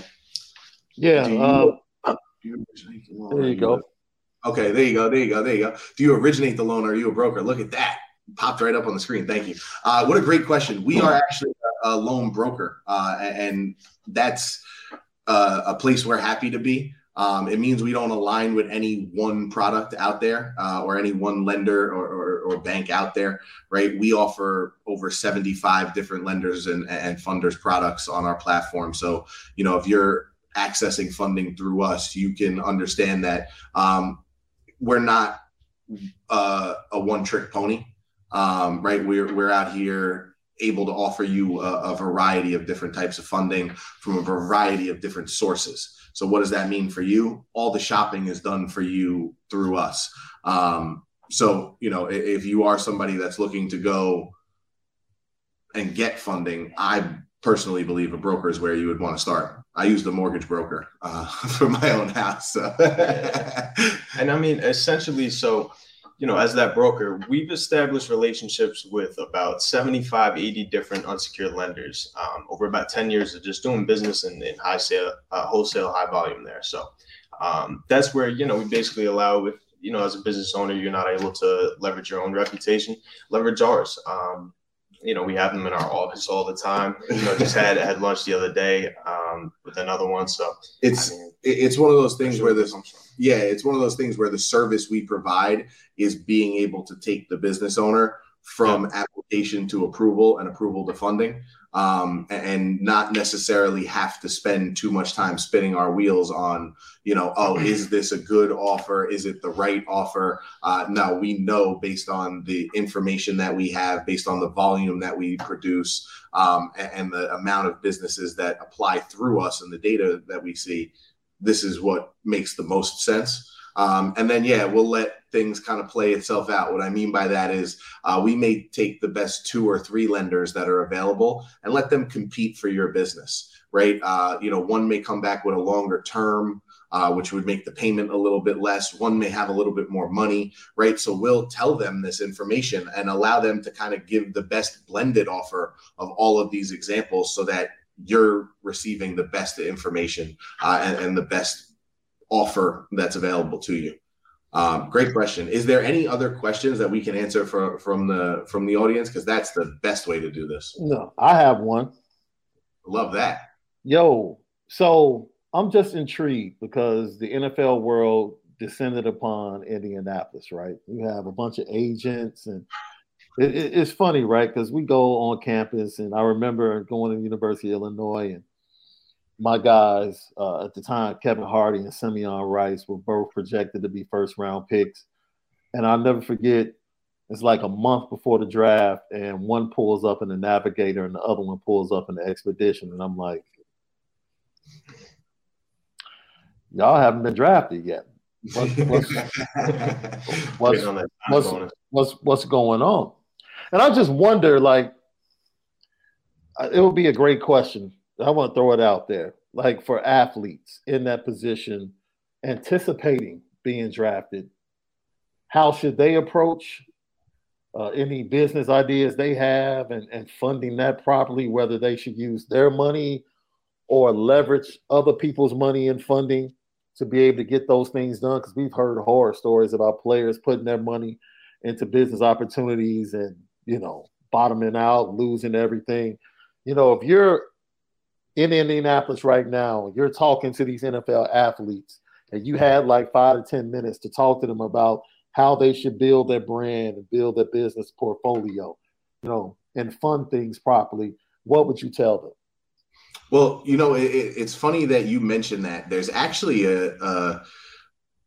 Yeah. Do you- Uh, Do you originate the loan there you go. Okay, there you go. There you go. There you go. Do you originate the loan or are you a broker? Look at that. Popped right up on the screen. Thank you. Uh, what a great question. We are actually a, loan broker, uh, and that's uh, a place we're happy to be. Um, it means we don't align with any one product out there uh, or any one lender or, or, or bank out there, right? We offer over 75 different lenders and, and funders products on our platform. So, you know, if you're accessing funding through us, you can understand that um, we're not uh, a one trick pony, um, right? We're, we're out here able to offer you a, a variety of different types of funding from a variety of different sources. So what does that mean for you? All the shopping is done for you through us. Um, so, you know, if you are somebody that's looking to go and get funding, I personally believe a broker is where you would want to start. I use the mortgage broker uh, for my own house. So. And I mean, essentially, so, you know, as that broker, we've established relationships with about 75, 80 different unsecured lenders um, over about 10 years of just doing business in, in high sale, uh, wholesale, high volume there. So um, that's where, you know, we basically allow you know, as a business owner, you're not able to leverage your own reputation, leverage ours. Um, you know, we have them in our office all the time. You know, just had had lunch the other day um, with another one. So it's I mean, it's one of those things sure where this yeah it's one of those things where the service we provide is being able to take the business owner from application to approval and approval to funding um, and not necessarily have to spend too much time spinning our wheels on you know oh is this a good offer is it the right offer uh, no we know based on the information that we have based on the volume that we produce um, a- and, the amount of businesses that apply through us and the data that we see this is what makes the most sense. Um, and then, yeah, we'll let things kind of play itself out. What I mean by that is uh, we may take the best two or three lenders that are available and let them compete for your business, right? Uh, you know, one may come back with a longer term. Uh, which would make the payment a little bit less. One may have a little bit more money, right? So we'll tell them this information and allow them to kind of give the best blended offer of all of these examples so that you're receiving the best information uh, and, and the best offer that's available to you. Um, great question. Is there any other questions that we can answer for, from the from the audience? Because that's the best way to do this. no, I have one. Love that. Yo, so I'm just intrigued because the NFL world descended upon Indianapolis, right? You have a bunch of agents, and it, it- it's funny, right? Because we go on campus, and I remember going to the University of Illinois, and my guys uh, at the time, Kevin Hardy and Simeon Rice, were both projected to be first round picks, and I'll never forget. It's like a month before the draft, and one pulls up in the Navigator, and the other one pulls up in the Expedition, and I'm like, y'all haven't been drafted yet. What's, what's, what's, Waiting on that time what's- what's what's going on? And I just wonder, like, uh, it would be a great question. I want to throw it out there, like for athletes in that position, anticipating being drafted. How should they approach uh, any business ideas they have and, and funding that properly? Whether they should use their money or leverage other people's money and funding to be able to get those things done because we've heard horror stories about players putting their money into business opportunities and you know bottoming out losing everything you know if you're in indianapolis right now you're talking to these nfl athletes and you had like five to ten minutes to talk to them about how they should build their brand and build their business portfolio you know and fund things properly what would you tell them Well, you know, it, it- it's funny that you mentioned that. There's actually a, a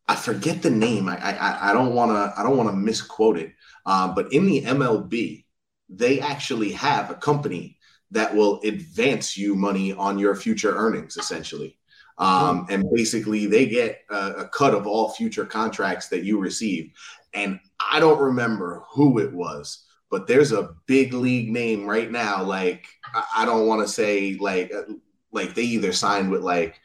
I forget the name. I I, I don't want to I don't want to misquote it. Um, but in the MLB, they actually have a company that will advance you money on your future earnings, essentially. Um, and basically, they get a, a cut of all future contracts that you receive. And I don't remember who it was, but there's a big league name right now. Like I, I don't want to say like uh, like they either signed with like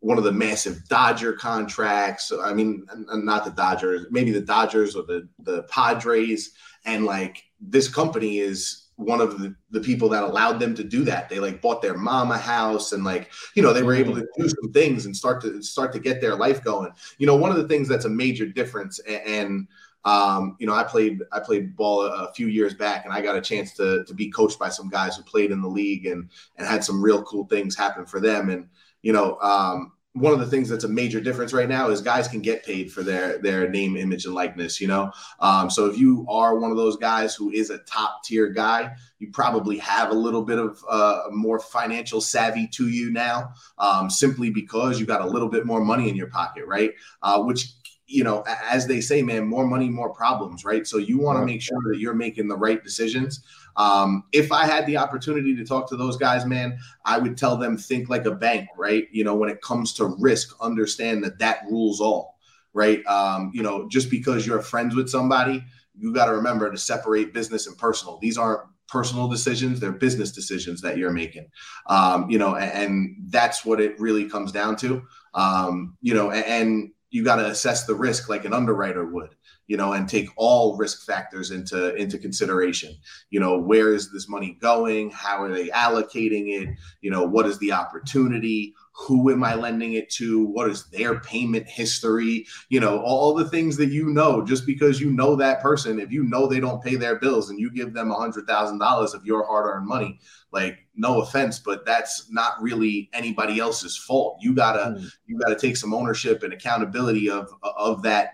one of the massive Dodger contracts. I mean, not the Dodgers, maybe the Dodgers or the the Padres, and like this company is one of the, the people that allowed them to do that. They like bought their mom a house and like, you know, they were able to do some things and start to start to get their life going. You know, one of the things that's a major difference and, and um, you know, I played I played ball a, a, few years back, and I got a chance to to be coached by some guys who played in the league and and had some real cool things happen for them. And you know, um, one of the things that's a major difference right now is guys can get paid for their their name, image, and likeness. You know, um, so if you are one of those guys who is a top tier guy, you probably have a little bit of uh, more financial savvy to you now, um, simply because you got a little bit more money in your pocket, right? Uh, which you know, as they say, man, more money, more problems, right? So you want to make sure that you're making the right decisions. Um, if I had the opportunity to talk to those guys, man, I would tell them think like a bank, right? You know, when it comes to risk, understand that that rules all, right? Um, you know, just because you're friends with somebody, you got to remember to separate business and personal. These aren't personal decisions they're business decisions that you're making um, you know and, and, that's what it really comes down to um, you know and, and you got to assess the risk like an underwriter would you know, and take all risk factors into into consideration. You know, where is this money going? How are they allocating it? You know, what is the opportunity? Who am I lending it to? What is their payment history? You know, all the things that you know just because you know that person. If you know they don't pay their bills and you give them a hundred thousand dollars of your hard-earned money, like no offense, but that's not really anybody else's fault. You gotta mm. you gotta take some ownership and accountability of of that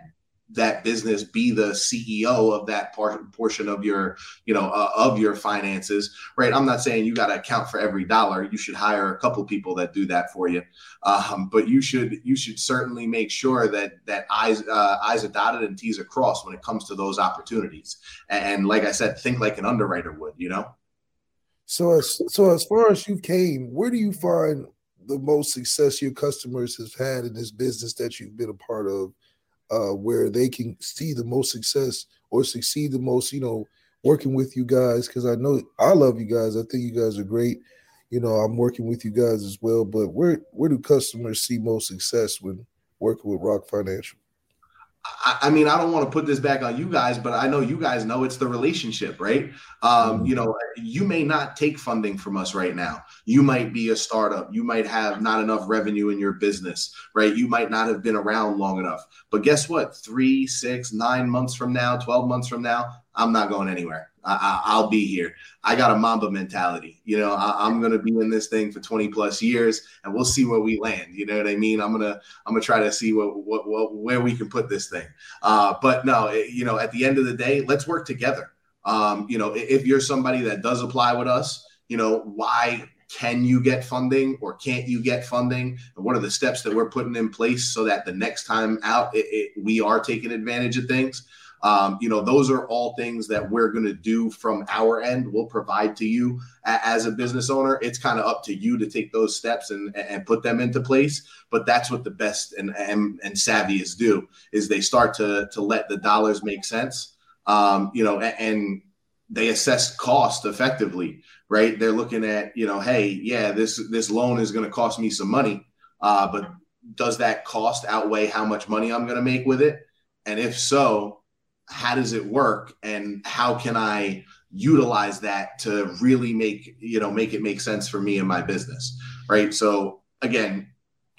that business be the ceo of that part, portion of your you know uh, of your finances right? I'm not saying you got to account for every dollar. You should hire a couple people that do that for you. Um, but you should you should certainly make sure that that eyes uh, eyes are dotted and t's are crossed when it comes to those opportunities. And, like i said think like an underwriter would you know? So as so as far as you came where do you find the most success your customers have had in this business that you've been a part of uh, where they can see the most success or succeed the most, you know, working with you guys. Cause I know I love you guys. I think you guys are great. You know, I'm working with you guys as well. But where where do customers see most success when working with ROK Financial? I, mean, I don't want to put this back on you guys, but I know you guys know it's the relationship, right? Um, mm-hmm. You know, you may not take funding from us right now. You might be a startup. You might have not enough revenue in your business, right? You might not have been around long enough. But guess what? Three, six, nine months from now, 12 months from now, I'm not going anywhere. I, will be here. I got a Mamba mentality. You know, I, am to be in this thing for 20 plus years, and we'll see where we land. You know what I mean? I'm gonna I'm gonna try to see what what, what where we can put this thing. Uh, but no, it, you know, at the end of the day, let's work together. Um, you know, if you're somebody that does apply with us, you know, why can you get funding or can't you get funding and what are the steps that we're putting in place so that the next time out it, it, we are taking advantage of things um, you know, those are all things that we're going to do from our end. We'll provide to you as a business owner. It's kind of up to you to take those steps and, and put them into place. But that's what the best and, and, and savviest do is they start to, to let the dollars make sense. Um, you know, and, and they assess cost effectively, right? They're looking at, you know, hey, yeah, this this loan is going to cost me some money, uh, but does that cost outweigh how much money I'm going to make with it? And if so, how does it work and how can I utilize that to really make you know make it make sense for me and my business right? So again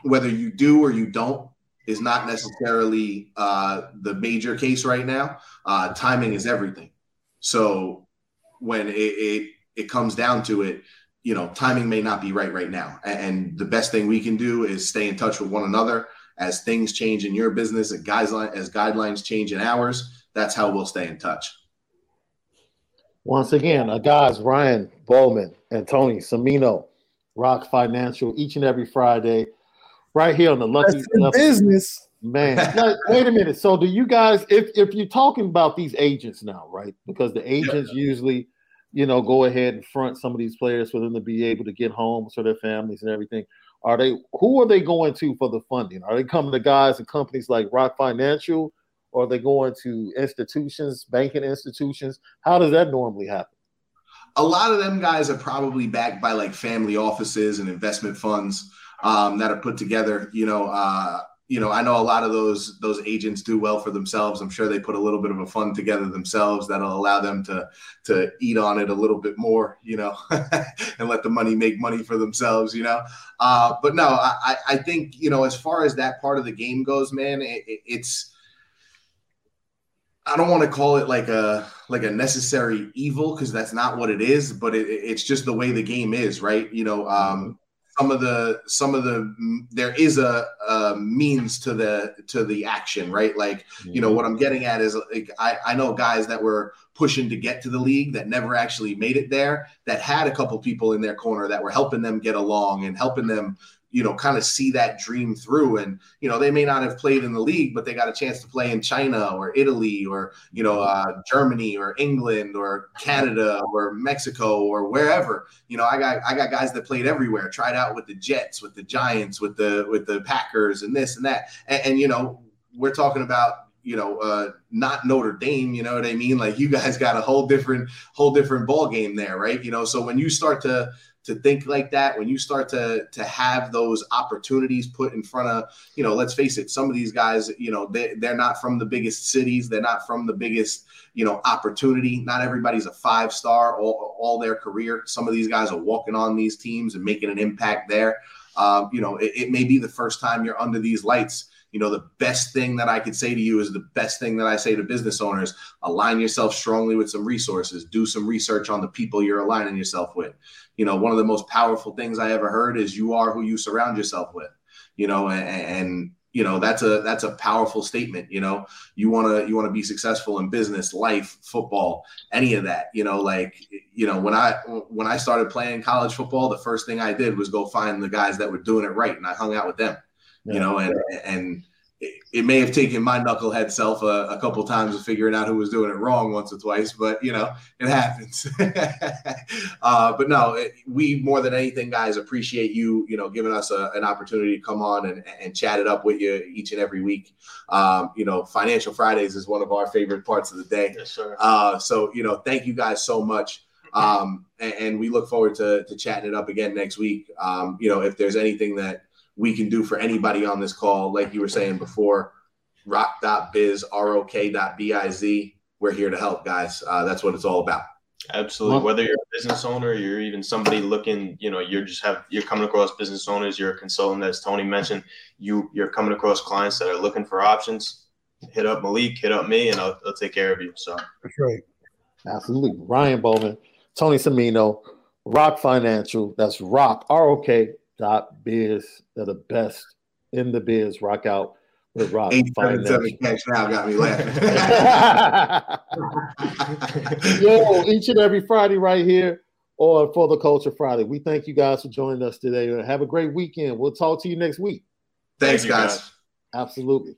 whether you do or you don't is not necessarily uh, the major case right now. Uh, timing is everything. So when it, it it comes down to it you know timing may not be right right now. And the best thing we can do is stay in touch with one another. As things change in your business as guidelines as guidelines change in ours that's how we'll stay in touch. Once again, uh, guys, Ryan Baumann and Tony Cimino, ROK Financial, each and every Friday, right here on the Lucky Business. Man, wait a minute. So, do you guys, if if you're talking about these agents now, right? Because the agents yeah. usually, you know, go ahead and front some of these players for them to be able to get homes for their families and everything. Are they who are they going to for the funding? Are they coming to guys and companies like ROK Financial? Or are they going to institutions, banking institutions? How does that normally happen? A lot of them guys are probably backed by like family offices and investment funds um, that are put together. You know, uh, you know, I know a lot of those those agents do well for themselves. I'm sure they put a little bit of a fund together themselves that'll allow them to to eat on it a little bit more, you know, and let the money make money for themselves, you know. Uh, but no, I, I think you know, as far as that part of the game goes, man, it, it's I don't want to call it like a like a necessary evil because that's not what it is, but it, it's just the way the game is, right? You know, um, some of the some of the there is a, a means to the to the action, right? Like you know what I'm getting at is like I I know guys that were pushing to get to the league that never actually made it there that had a couple people in their corner that were helping them get along and helping them you know, kind of see that dream through. And, you know, they may not have played in the league, but they got a chance to play in China or Italy or, you know, uh, Germany or England or Canada or Mexico or wherever. You know, I got I got guys that played everywhere, tried out with the Jets, with the Giants, with the with the Packers and this and that. And, and you know, we're talking about you know, uh, not Notre Dame. You know what I mean? Like you guys got a whole different, whole different ball game there, right? You know, so when you start to to think like that when you start to to have those opportunities put in front of you know let's face it some of these guys you know they, they're not from the biggest cities they're not from the biggest you know opportunity. Not everybody's a five star all, all their career. Some of these guys are walking on these teams and making an impact there. Um, you know it, it may be the first time you're under these lights you know the best thing that i could say to you is the best thing that i say to business owners align yourself strongly with some resources. Do some research on the people you're aligning yourself with. You know, one of the most powerful things I ever heard is you are who you surround yourself with, you know, and, and you know that's a that's a powerful statement you know. You want to you want to be successful in business life football any of that you know like you know when i when i started playing college football the first thing i did was go find the guys that were doing it right and i hung out with them. You know and and it, may have taken my knucklehead self a, a couple times of figuring out who was doing it wrong once or twice, but you know, it happens. uh, but no, it, we more than anything, guys, appreciate you, you know, giving us a, an opportunity to come on and, and chat it up with you each and every week. Um, you know, Financial Fridays is one of our favorite parts of the day. Yes, sir. Uh, so, you know, thank you guys so much. Um, and, and, we look forward to, to chatting it up again next week. Um, you know, if there's anything that we can do for anybody on this call. Like you were saying before, rok.biz, R-O-K.biz. We're here to help, guys. Uh, that's what it's all about. Absolutely. Whether you're a business owner, you're even somebody looking, you know, you're just have you're coming across business owners, you're a consultant, as Tony mentioned, you you're coming across clients that are looking for options. Hit up Malik, hit up me, and I'll, I'll take care of you. So that's right. Absolutely. Ryan Baumann, Tony Cimino, ROK Financial. That's ROK R O K dot biz. They're the best in the biz. Rock out with Rock. Eight seven seven cash now got me laughing. Yo, each and every Friday right here on For the Culture Friday. We thank you guys for joining us today. Have a great weekend. We'll talk to you next week. Thanks, Thank guys. guys. Absolutely.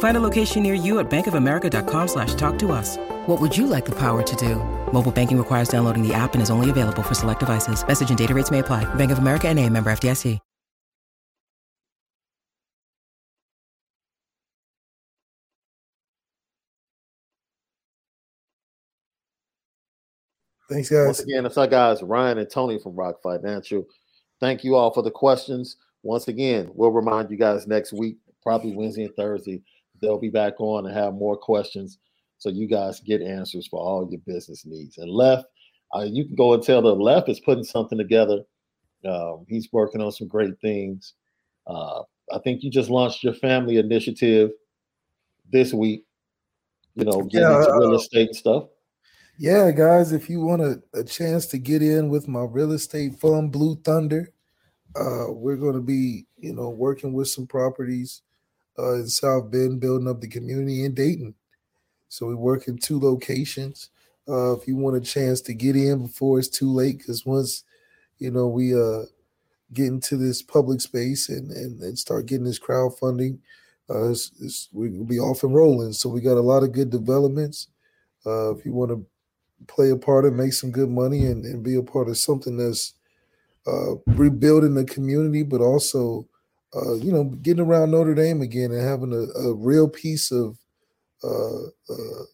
Find a location near you at bankofamerica.com slash talk to us. What would you like the power to do? Mobile banking requires downloading the app and is only available for select devices. Message and data rates may apply. Bank of America and a member FDIC. Thanks, guys. Once again, it's our guys, Ryan and Tony from ROK Financial. Thank you all for the questions. Once again, we'll remind you guys next week, probably Wednesday and Thursday, they'll be back on and have more questions so you guys get answers for all your business needs. And Left, uh, you can go and tell the Left is putting something together. Um, he's working on some great things. Uh, I think you just launched your family initiative this week. You know, getting yeah, into real uh, estate stuff. Yeah, guys, if you want a, a chance to get in with my real estate fund, Blue Thunder, uh, we're going to be, you know, working with some properties uh, in South Bend, building up the community in Dayton. So we work in two locations. Uh, if you want a chance to get in before it's too late, because once you know we uh, get into this public space and, and, and start getting this crowdfunding, uh, it's, it's, we'll be off and rolling. So we got a lot of good developments. Uh, if you want to play a part and make some good money and, and be a part of something that's uh, rebuilding the community, but also, uh, you know, getting around Notre Dame again and having a, a real piece of uh, uh,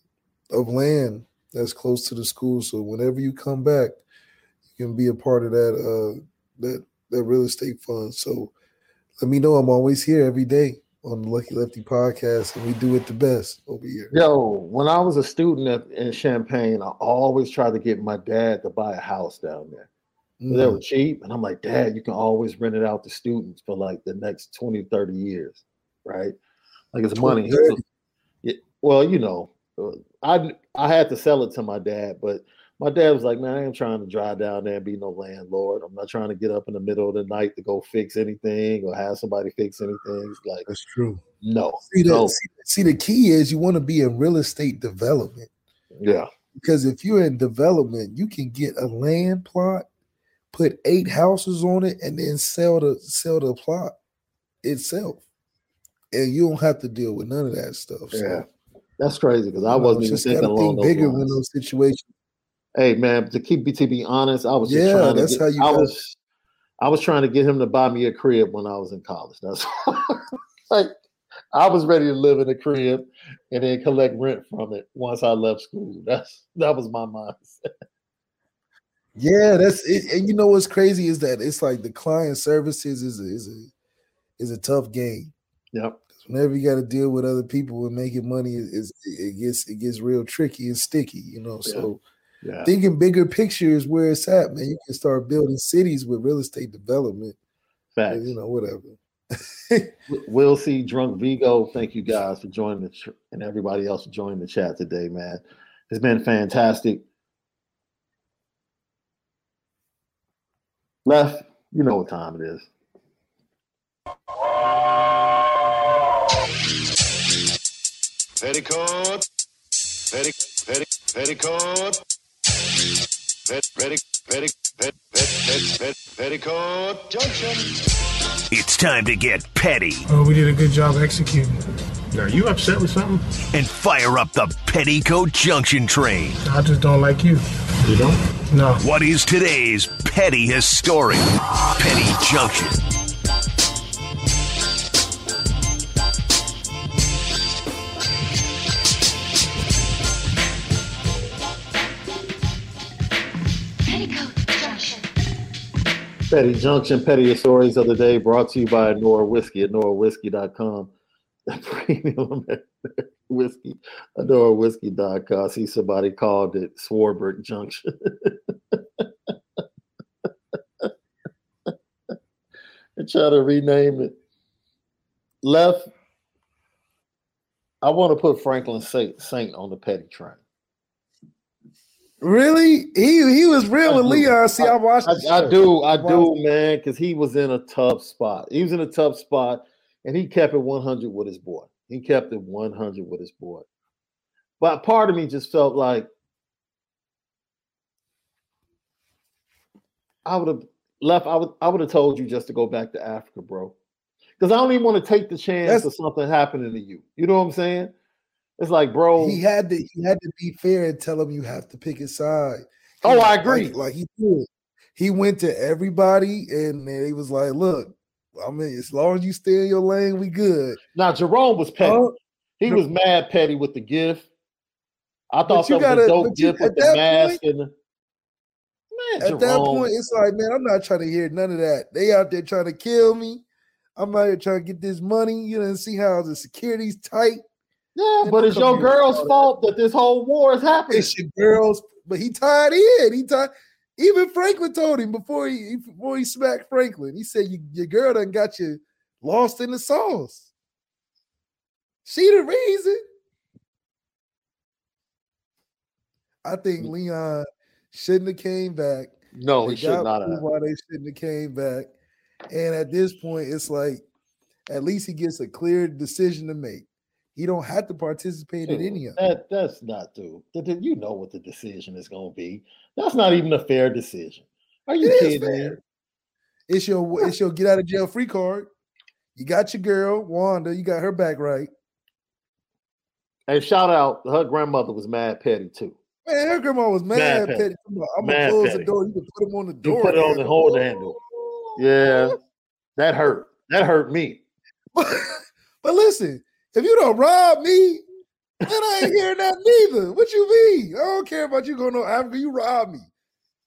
of land that's close to the school. So whenever you come back, you can be a part of that uh, that that real estate fund. So let me know. I'm always here every day on the Lucky Lefty podcast, and we do it the best over here. Yo, when I was a student at, in Champaign, I always tried to get my dad to buy a house down there. Mm. They were cheap, and I'm like, Dad, you can always rent it out to students for like the next 20, 30 years, right? Like it's money. well, you know, uh, I I had to sell it to my dad, but my dad was like, "Man, I ain't trying to drive down there and be no landlord. I'm not trying to get up in the middle of the night to go fix anything or have somebody fix anything." Like that's true. No, see, the, no. See, see, the key is you want to be in real estate development. Yeah, because if you're in development, you can get a land plot, put eight houses on it, and then sell the sell the plot itself, and you don't have to deal with none of that stuff. So. Yeah. That's crazy because I wasn't even thinking along those bigger lines. when those situations Hey man, to keep to be honest, I was just yeah, trying that's to get, how you I was I was trying to get him to buy me a crib when I was in college. That's like I was ready to live in a crib and then collect rent from it once I left school. That's that was my mindset. Yeah, that's it. And you know what's crazy is that it's like the client services is a, is a is a tough game. Yep. Whenever you got to deal with other people and making money, is it gets it gets real tricky and sticky. You know, yeah. so yeah. Thinking bigger picture is where it's at, man. You can start building cities with real estate development. Facts. You know, whatever. we'll see drunk Vigo. Thank you guys for joining the and everybody else for joining the chat today, man. It's been fantastic. Left, you know what time it is. Petticoat, petticoat, petticoat. Pet, pet, pet, pet, pet, pet, petticoat junction. It's time to get petty. Oh, we did a good job executing. Are you upset with something? And fire up the Petticoat Junction train. I just don't like you. You don't? No. What is today's petty historic Petty Junction? Petty Junction, Petty Stories of the Day, brought to you by Nora Whiskey at Premium whiskey, NoraWhiskey.com. I see somebody called it Swarbrick Junction. and try to rename it. Left, I want to put Franklin Saint, on the petty train. Really? He he was real with. Leon. See, I, I watched. I, I, do, I do, man, because he was in a tough spot. He was in a tough spot, and he kept it 100 with his boy. He kept it 100 with his boy. But part of me just felt like I would have left. I would I would have told you just to go back to Africa, bro. Because I don't even want to take the chance That's, of something happening to you. You know what I'm saying? It's like, bro, he had to he had to be fair and tell him you have to pick his side. He oh, I agree. Like, like, he did. He went to everybody and he was like, "Look, I mean, as long as you stay in your lane, we good." Now Jerome was petty. Uh, he was mad petty with the gift. I thought that gotta, was a dope gift with the mask point, and. Man, at Jerome. that point, it's like, man, I'm not trying to hear none of that. They out there trying to kill me. I'm out here trying to get this money. You know, and see how the security's tight. Yeah, but it's your girl's fault that this whole war is happening. It's your girl's, but he tied in. He tied. Even Franklin told him before he before he smacked Franklin. He said, "Your girl done got you lost in the sauce." She the reason. I think mm. Leon shouldn't have came back. No, They he should not have. Why they shouldn't have came back. And at this point, it's like at least he gets a clear decision to make. He don't have to participate in any of it. that that's not dude. The- You know what the decision is going to be. That's not even a fair decision. Are you It kidding me? It's your it's your get out of jail free card. You got your girl Wanda. You got her back right. And shout out, her grandmother was mad petty too. Man, her grandma was mad, Mad petty. petty. I'm gonna close petty. the door. You can put him on the You door. put it on the hold handle. Yeah, that hurt. That hurt me. But listen, if you don't rob me, then I ain't hearing that neither. What you mean? I don't care about you going to Africa. You rob me,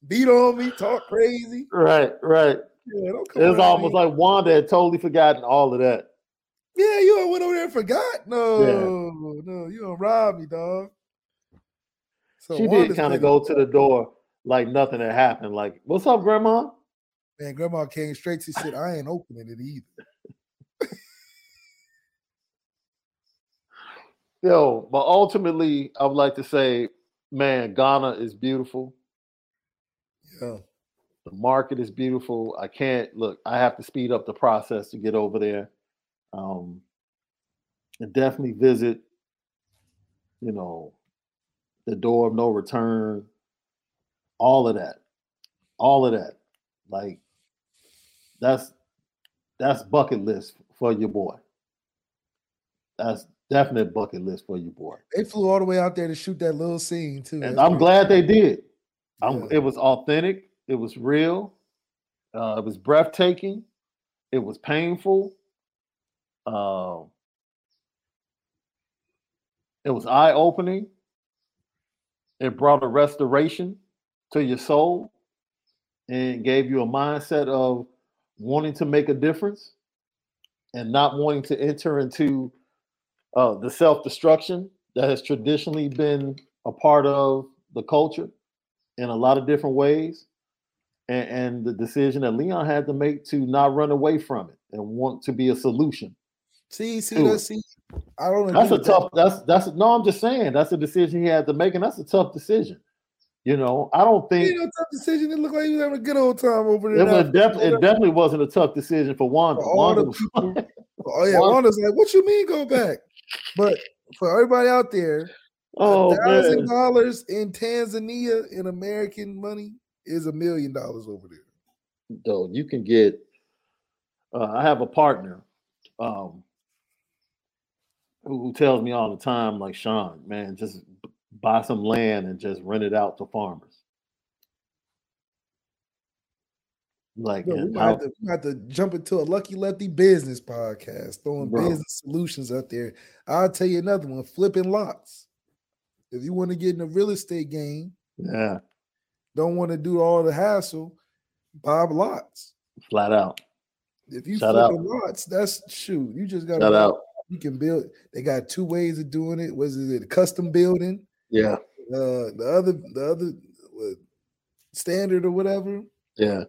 beat on me, talk crazy. Right, right. Yeah, don't It was almost me. like Wanda had totally forgotten all of that. yeah, you went over there and forgot. No, no, you don't rob me, dog. So she did kind of go to the door like nothing had happened. Like, what's up, grandma? Man, grandma came straight. to said, "I ain't opening it either." Yo, but ultimately, I would like to say, man, Ghana is beautiful. Yeah. The market is beautiful. I can't look. I have to speed up the process to get over there. Um, and definitely visit. You know, the door of no return. All of that, all of that, like that's that's bucket list for your boy. That's definite bucket list for you, boy. They flew all the way out there to shoot that little scene too. And That's I'm glad they did. Yeah. It was authentic. It was real. Uh, it was breathtaking. It was painful. Uh, it was eye opening. It brought a restoration to your soul and gave you a mindset of wanting to make a difference and not wanting to enter into uh, the self destruction that has traditionally been a part of the culture in a lot of different ways. And, and the decision that Leon had to make to not run away from it and want to be a solution. See, see, that, see. I don't. That's a that. tough. That's that's no. I'm just saying that's a decision he had to make, and that's a tough decision. You know, I don't It think tough decision. It looked like he was having a good old time over it, there. was def- it definitely wasn't a tough decision for Wanda. For all Wanda the was people. Oh yeah, Wanda- Wanda's like, what you mean go back? But for everybody out there, oh thousand dollars in Tanzania in American money is a million dollars over there. though you can get. Uh, I have a partner um, who, who tells me all the time, like Shaun, man, just buy some land and just rent it out to farmers. Like, Yo, we might, to, we might to jump into a Lucky Lefty business podcast, throwing Bro. business solutions out there. I'll tell you another one: flipping lots. If you want to get in the real estate game, yeah, don't want to do all the hassle, buy lots. flat out. If you Shout flipping lots, that's shoot. You just got out. You can build. They got two ways of doing it. Was it custom building? Yeah, Uh, the other, the other what, standard or whatever. yeah.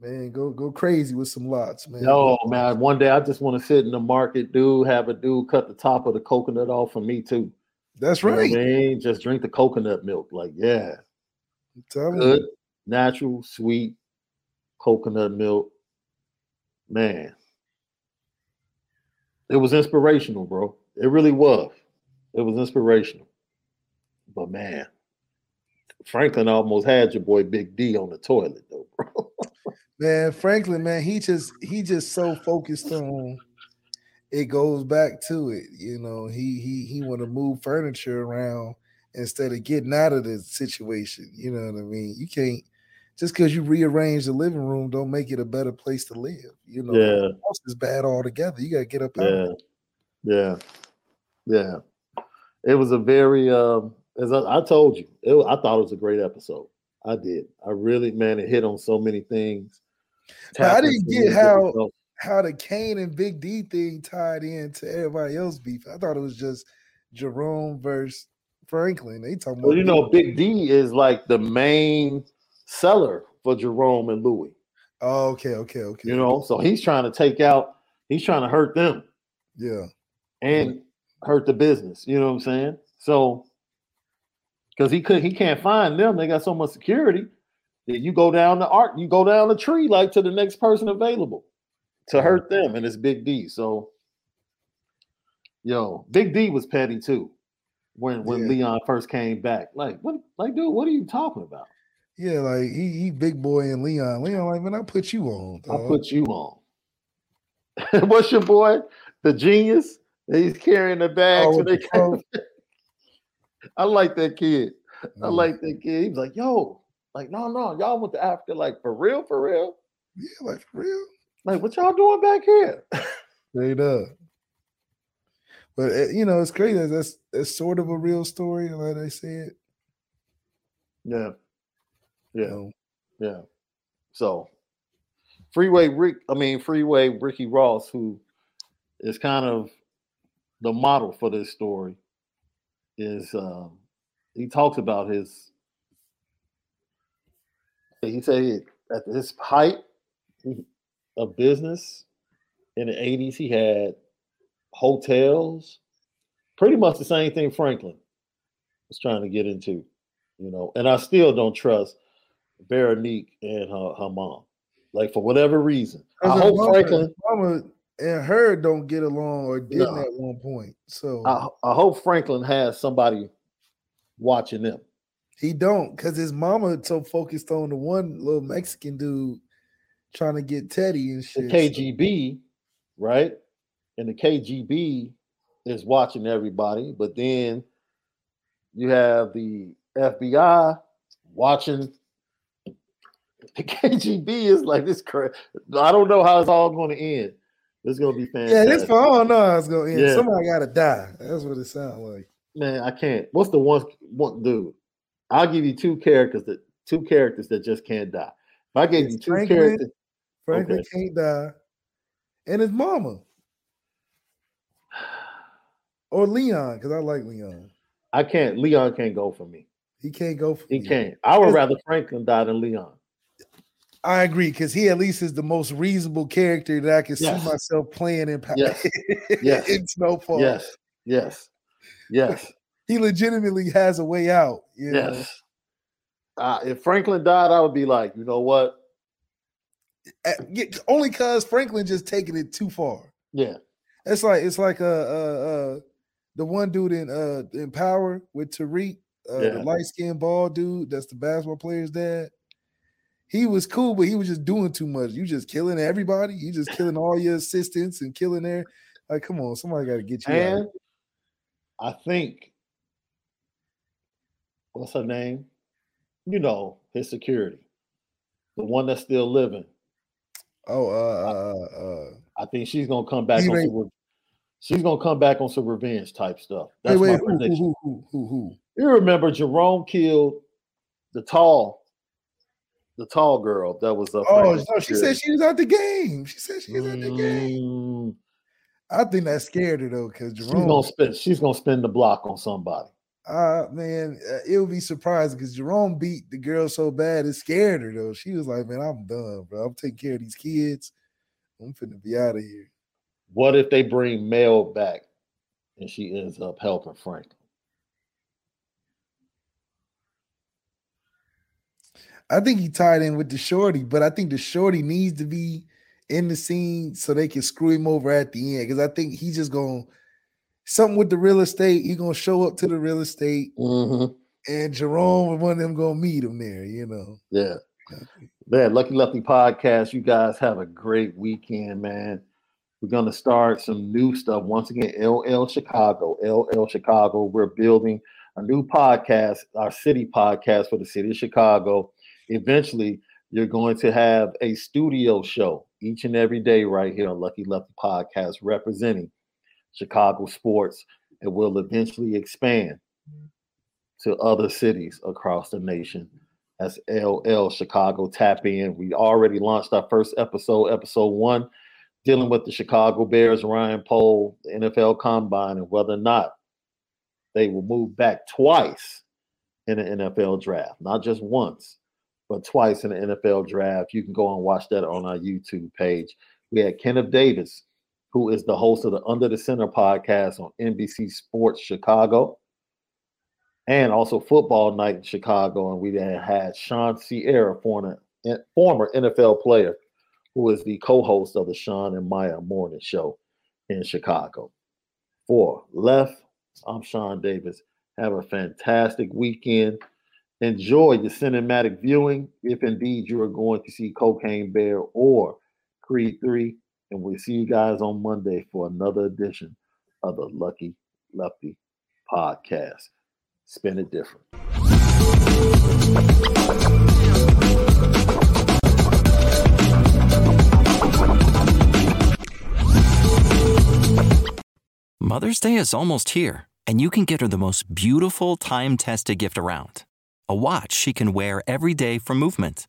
Man, go go crazy with some lots, man. No, man. One day I just want to sit in the market, dude. Have a dude cut the top of the coconut off for me too. that's You know right. I mean, just drink the coconut milk. Like, yeah, good, natural, sweet coconut milk. Man, it was inspirational, bro. It really was. It was inspirational. But man, Franklin almost had your boy Big D on the toilet, though, bro. Man, Franklin, man, he just he just so focused on it goes back to it. You know, he he he want to move furniture around instead of getting out of the situation. You know what I mean? You can't just because you rearrange the living room don't make it a better place to live. You know, Yeah. the house is bad altogether. You gotta get up out Yeah, it. yeah, yeah. It was a very, um, as I, I told you, it, I thought it was a great episode. I did. I really, man, it hit on so many things. I didn't get how how the Kane and Big D thing tied into everybody else beef. I thought it was just Jerome versus Franklin. They talking about Well, you know, Big D is like the main seller for Jerome and Louis. Oh, okay, okay, okay. You know, so he's trying to take out. He's trying to hurt them. Yeah. And hurt the business. You know what I'm saying? So because he could he can't find them. They got so much security that you go down the arc, you go down the tree like to the next person available to hurt them, and it's Big D. So yo, Big D was petty too when when Yeah. Leon first came back. Like what like dude, what are you talking about? Yeah, like he he big boy and Leon. Leon, like, man, I put you on. I dog." put you on. What's your boy? The genius? He's carrying the bags Oh, when they the phone. I like that kid. I Mm. like that kid. He was like, yo, like, no, no, y'all went to Africa, like for real, for real. Yeah, like for real. Like, what y'all doing back here? Straight up. But uh, you know, it's crazy. That's that's sort of a real story, like I said. Yeah. Yeah. Yeah. So Freeway Rick, I mean Freeway Ricky Ross, who is kind of the model for this story, is um he talks about his he said at his height of business in the 80s, he had hotels, pretty much the same thing Franklin was trying to get into, you know, and I still don't trust Veronique and her, her mom. Like for whatever reason. I hope mama, Franklin mama and her don't get along or didn't No. at one point. So I, I hope Franklin has somebody watching them. He don't because his mama so focused on the one little Mexican dude trying to get Teddy and The shit. KGB, right? And the KGB is watching everybody, but then you have the FBI watching. The KGB is like this. Cra- I don't know how it's all going to end. It's going to be yeah, fantastic. this for I don't know how it's gonna end. Yeah. Somebody gotta die. That's what it sounds like. Man, I can't. What's the one one dude? I'll give you two characters that two characters that just can't die. If I gave It's you two Franklin. characters, Franklin Okay. can't die. And his mama. Or Leon, because I like Leon. I can't. Leon can't go for me. He can't go for He me. can't. I would rather Franklin die than Leon. I agree, because he at least is the most reasonable character that I can Yes. see myself playing in, Yes. Yes. in Snowfall. Yes. Yes. Yes. He legitimately has a way out. You know? Yes. Uh, if Franklin died, I would be like, you know what? Yeah, Only because Franklin just taking it too far. Yeah. It's like it's like uh uh, uh the one dude in uh in Power with Tariq, uh, the light skinned bald dude. That's the basketball player's dad. He was cool, but he was just doing too much. You just killing everybody. You just killing all your assistants and killing their. Like, come on, somebody got to get you. out. And I think what's her name? You know, his security. The one that's still living. Oh, uh, uh, uh, I think she's gonna come back on some, she's gonna come back on some revenge type stuff. wait, That's wait, my who, prediction. who, who, who, who? You remember Jerome killed the tall, the tall girl that was up. Oh, no, she said she was at the game. She said she was Mm. the game. I think that scared her though, because she's gonna spin. She's gonna spin the block on somebody. Uh man, uh, it would be surprising because Jerome beat the girl so bad it scared her though. She was like, "Man, I'm done, bro. I'm taking care of these kids. I'm finna be out of here." What if they bring Mel back and she ends up helping Franklin? I think he tied in with the shorty, but I think the shorty needs to be in the scene so they can screw him over at the end. Because I think he's just gonna something with the real estate. He gonna show up to the real estate, Mm-hmm. and Jerome and one of them gonna meet him there. You know. Yeah. Man, Lucky Lefty Podcast. You guys have a great weekend, man. We're gonna start some new stuff once again. LL Chicago, LL Chicago. We're building a new podcast, our city podcast for the city of Chicago. Eventually, you're going to have a studio show each and every day right here on Lucky Lefty Podcast, representing Chicago sports, and will eventually expand to other cities across the nation. That's LL Chicago. Tap in. We already launched our first episode, episode one, dealing with the Chicago Bears, Ryan Poles, NFL Combine, and whether or not they will move back twice in the NFL draft, not just once, but twice in the NFL draft. You can go and watch that on our YouTube page. We had Kenneth Davis who is the host of the Under the Center podcast on NBC Sports Chicago, and also Football Night in Chicago. And we then had Sean Sierra, former, former NFL player, who is the co-host of the Sean and Maya Morning Show in Chicago. For Left, I'm Shaun Davis. Have a fantastic weekend. Enjoy the cinematic viewing if indeed you are going to see Cocaine Bear or Creed 3. And we'll see you guys on Monday for another edition of the Lucky Lefty podcast. Spin it different. Mother's Day is almost here, and you can get her the most beautiful time tested gift around a watch she can wear every day for movement.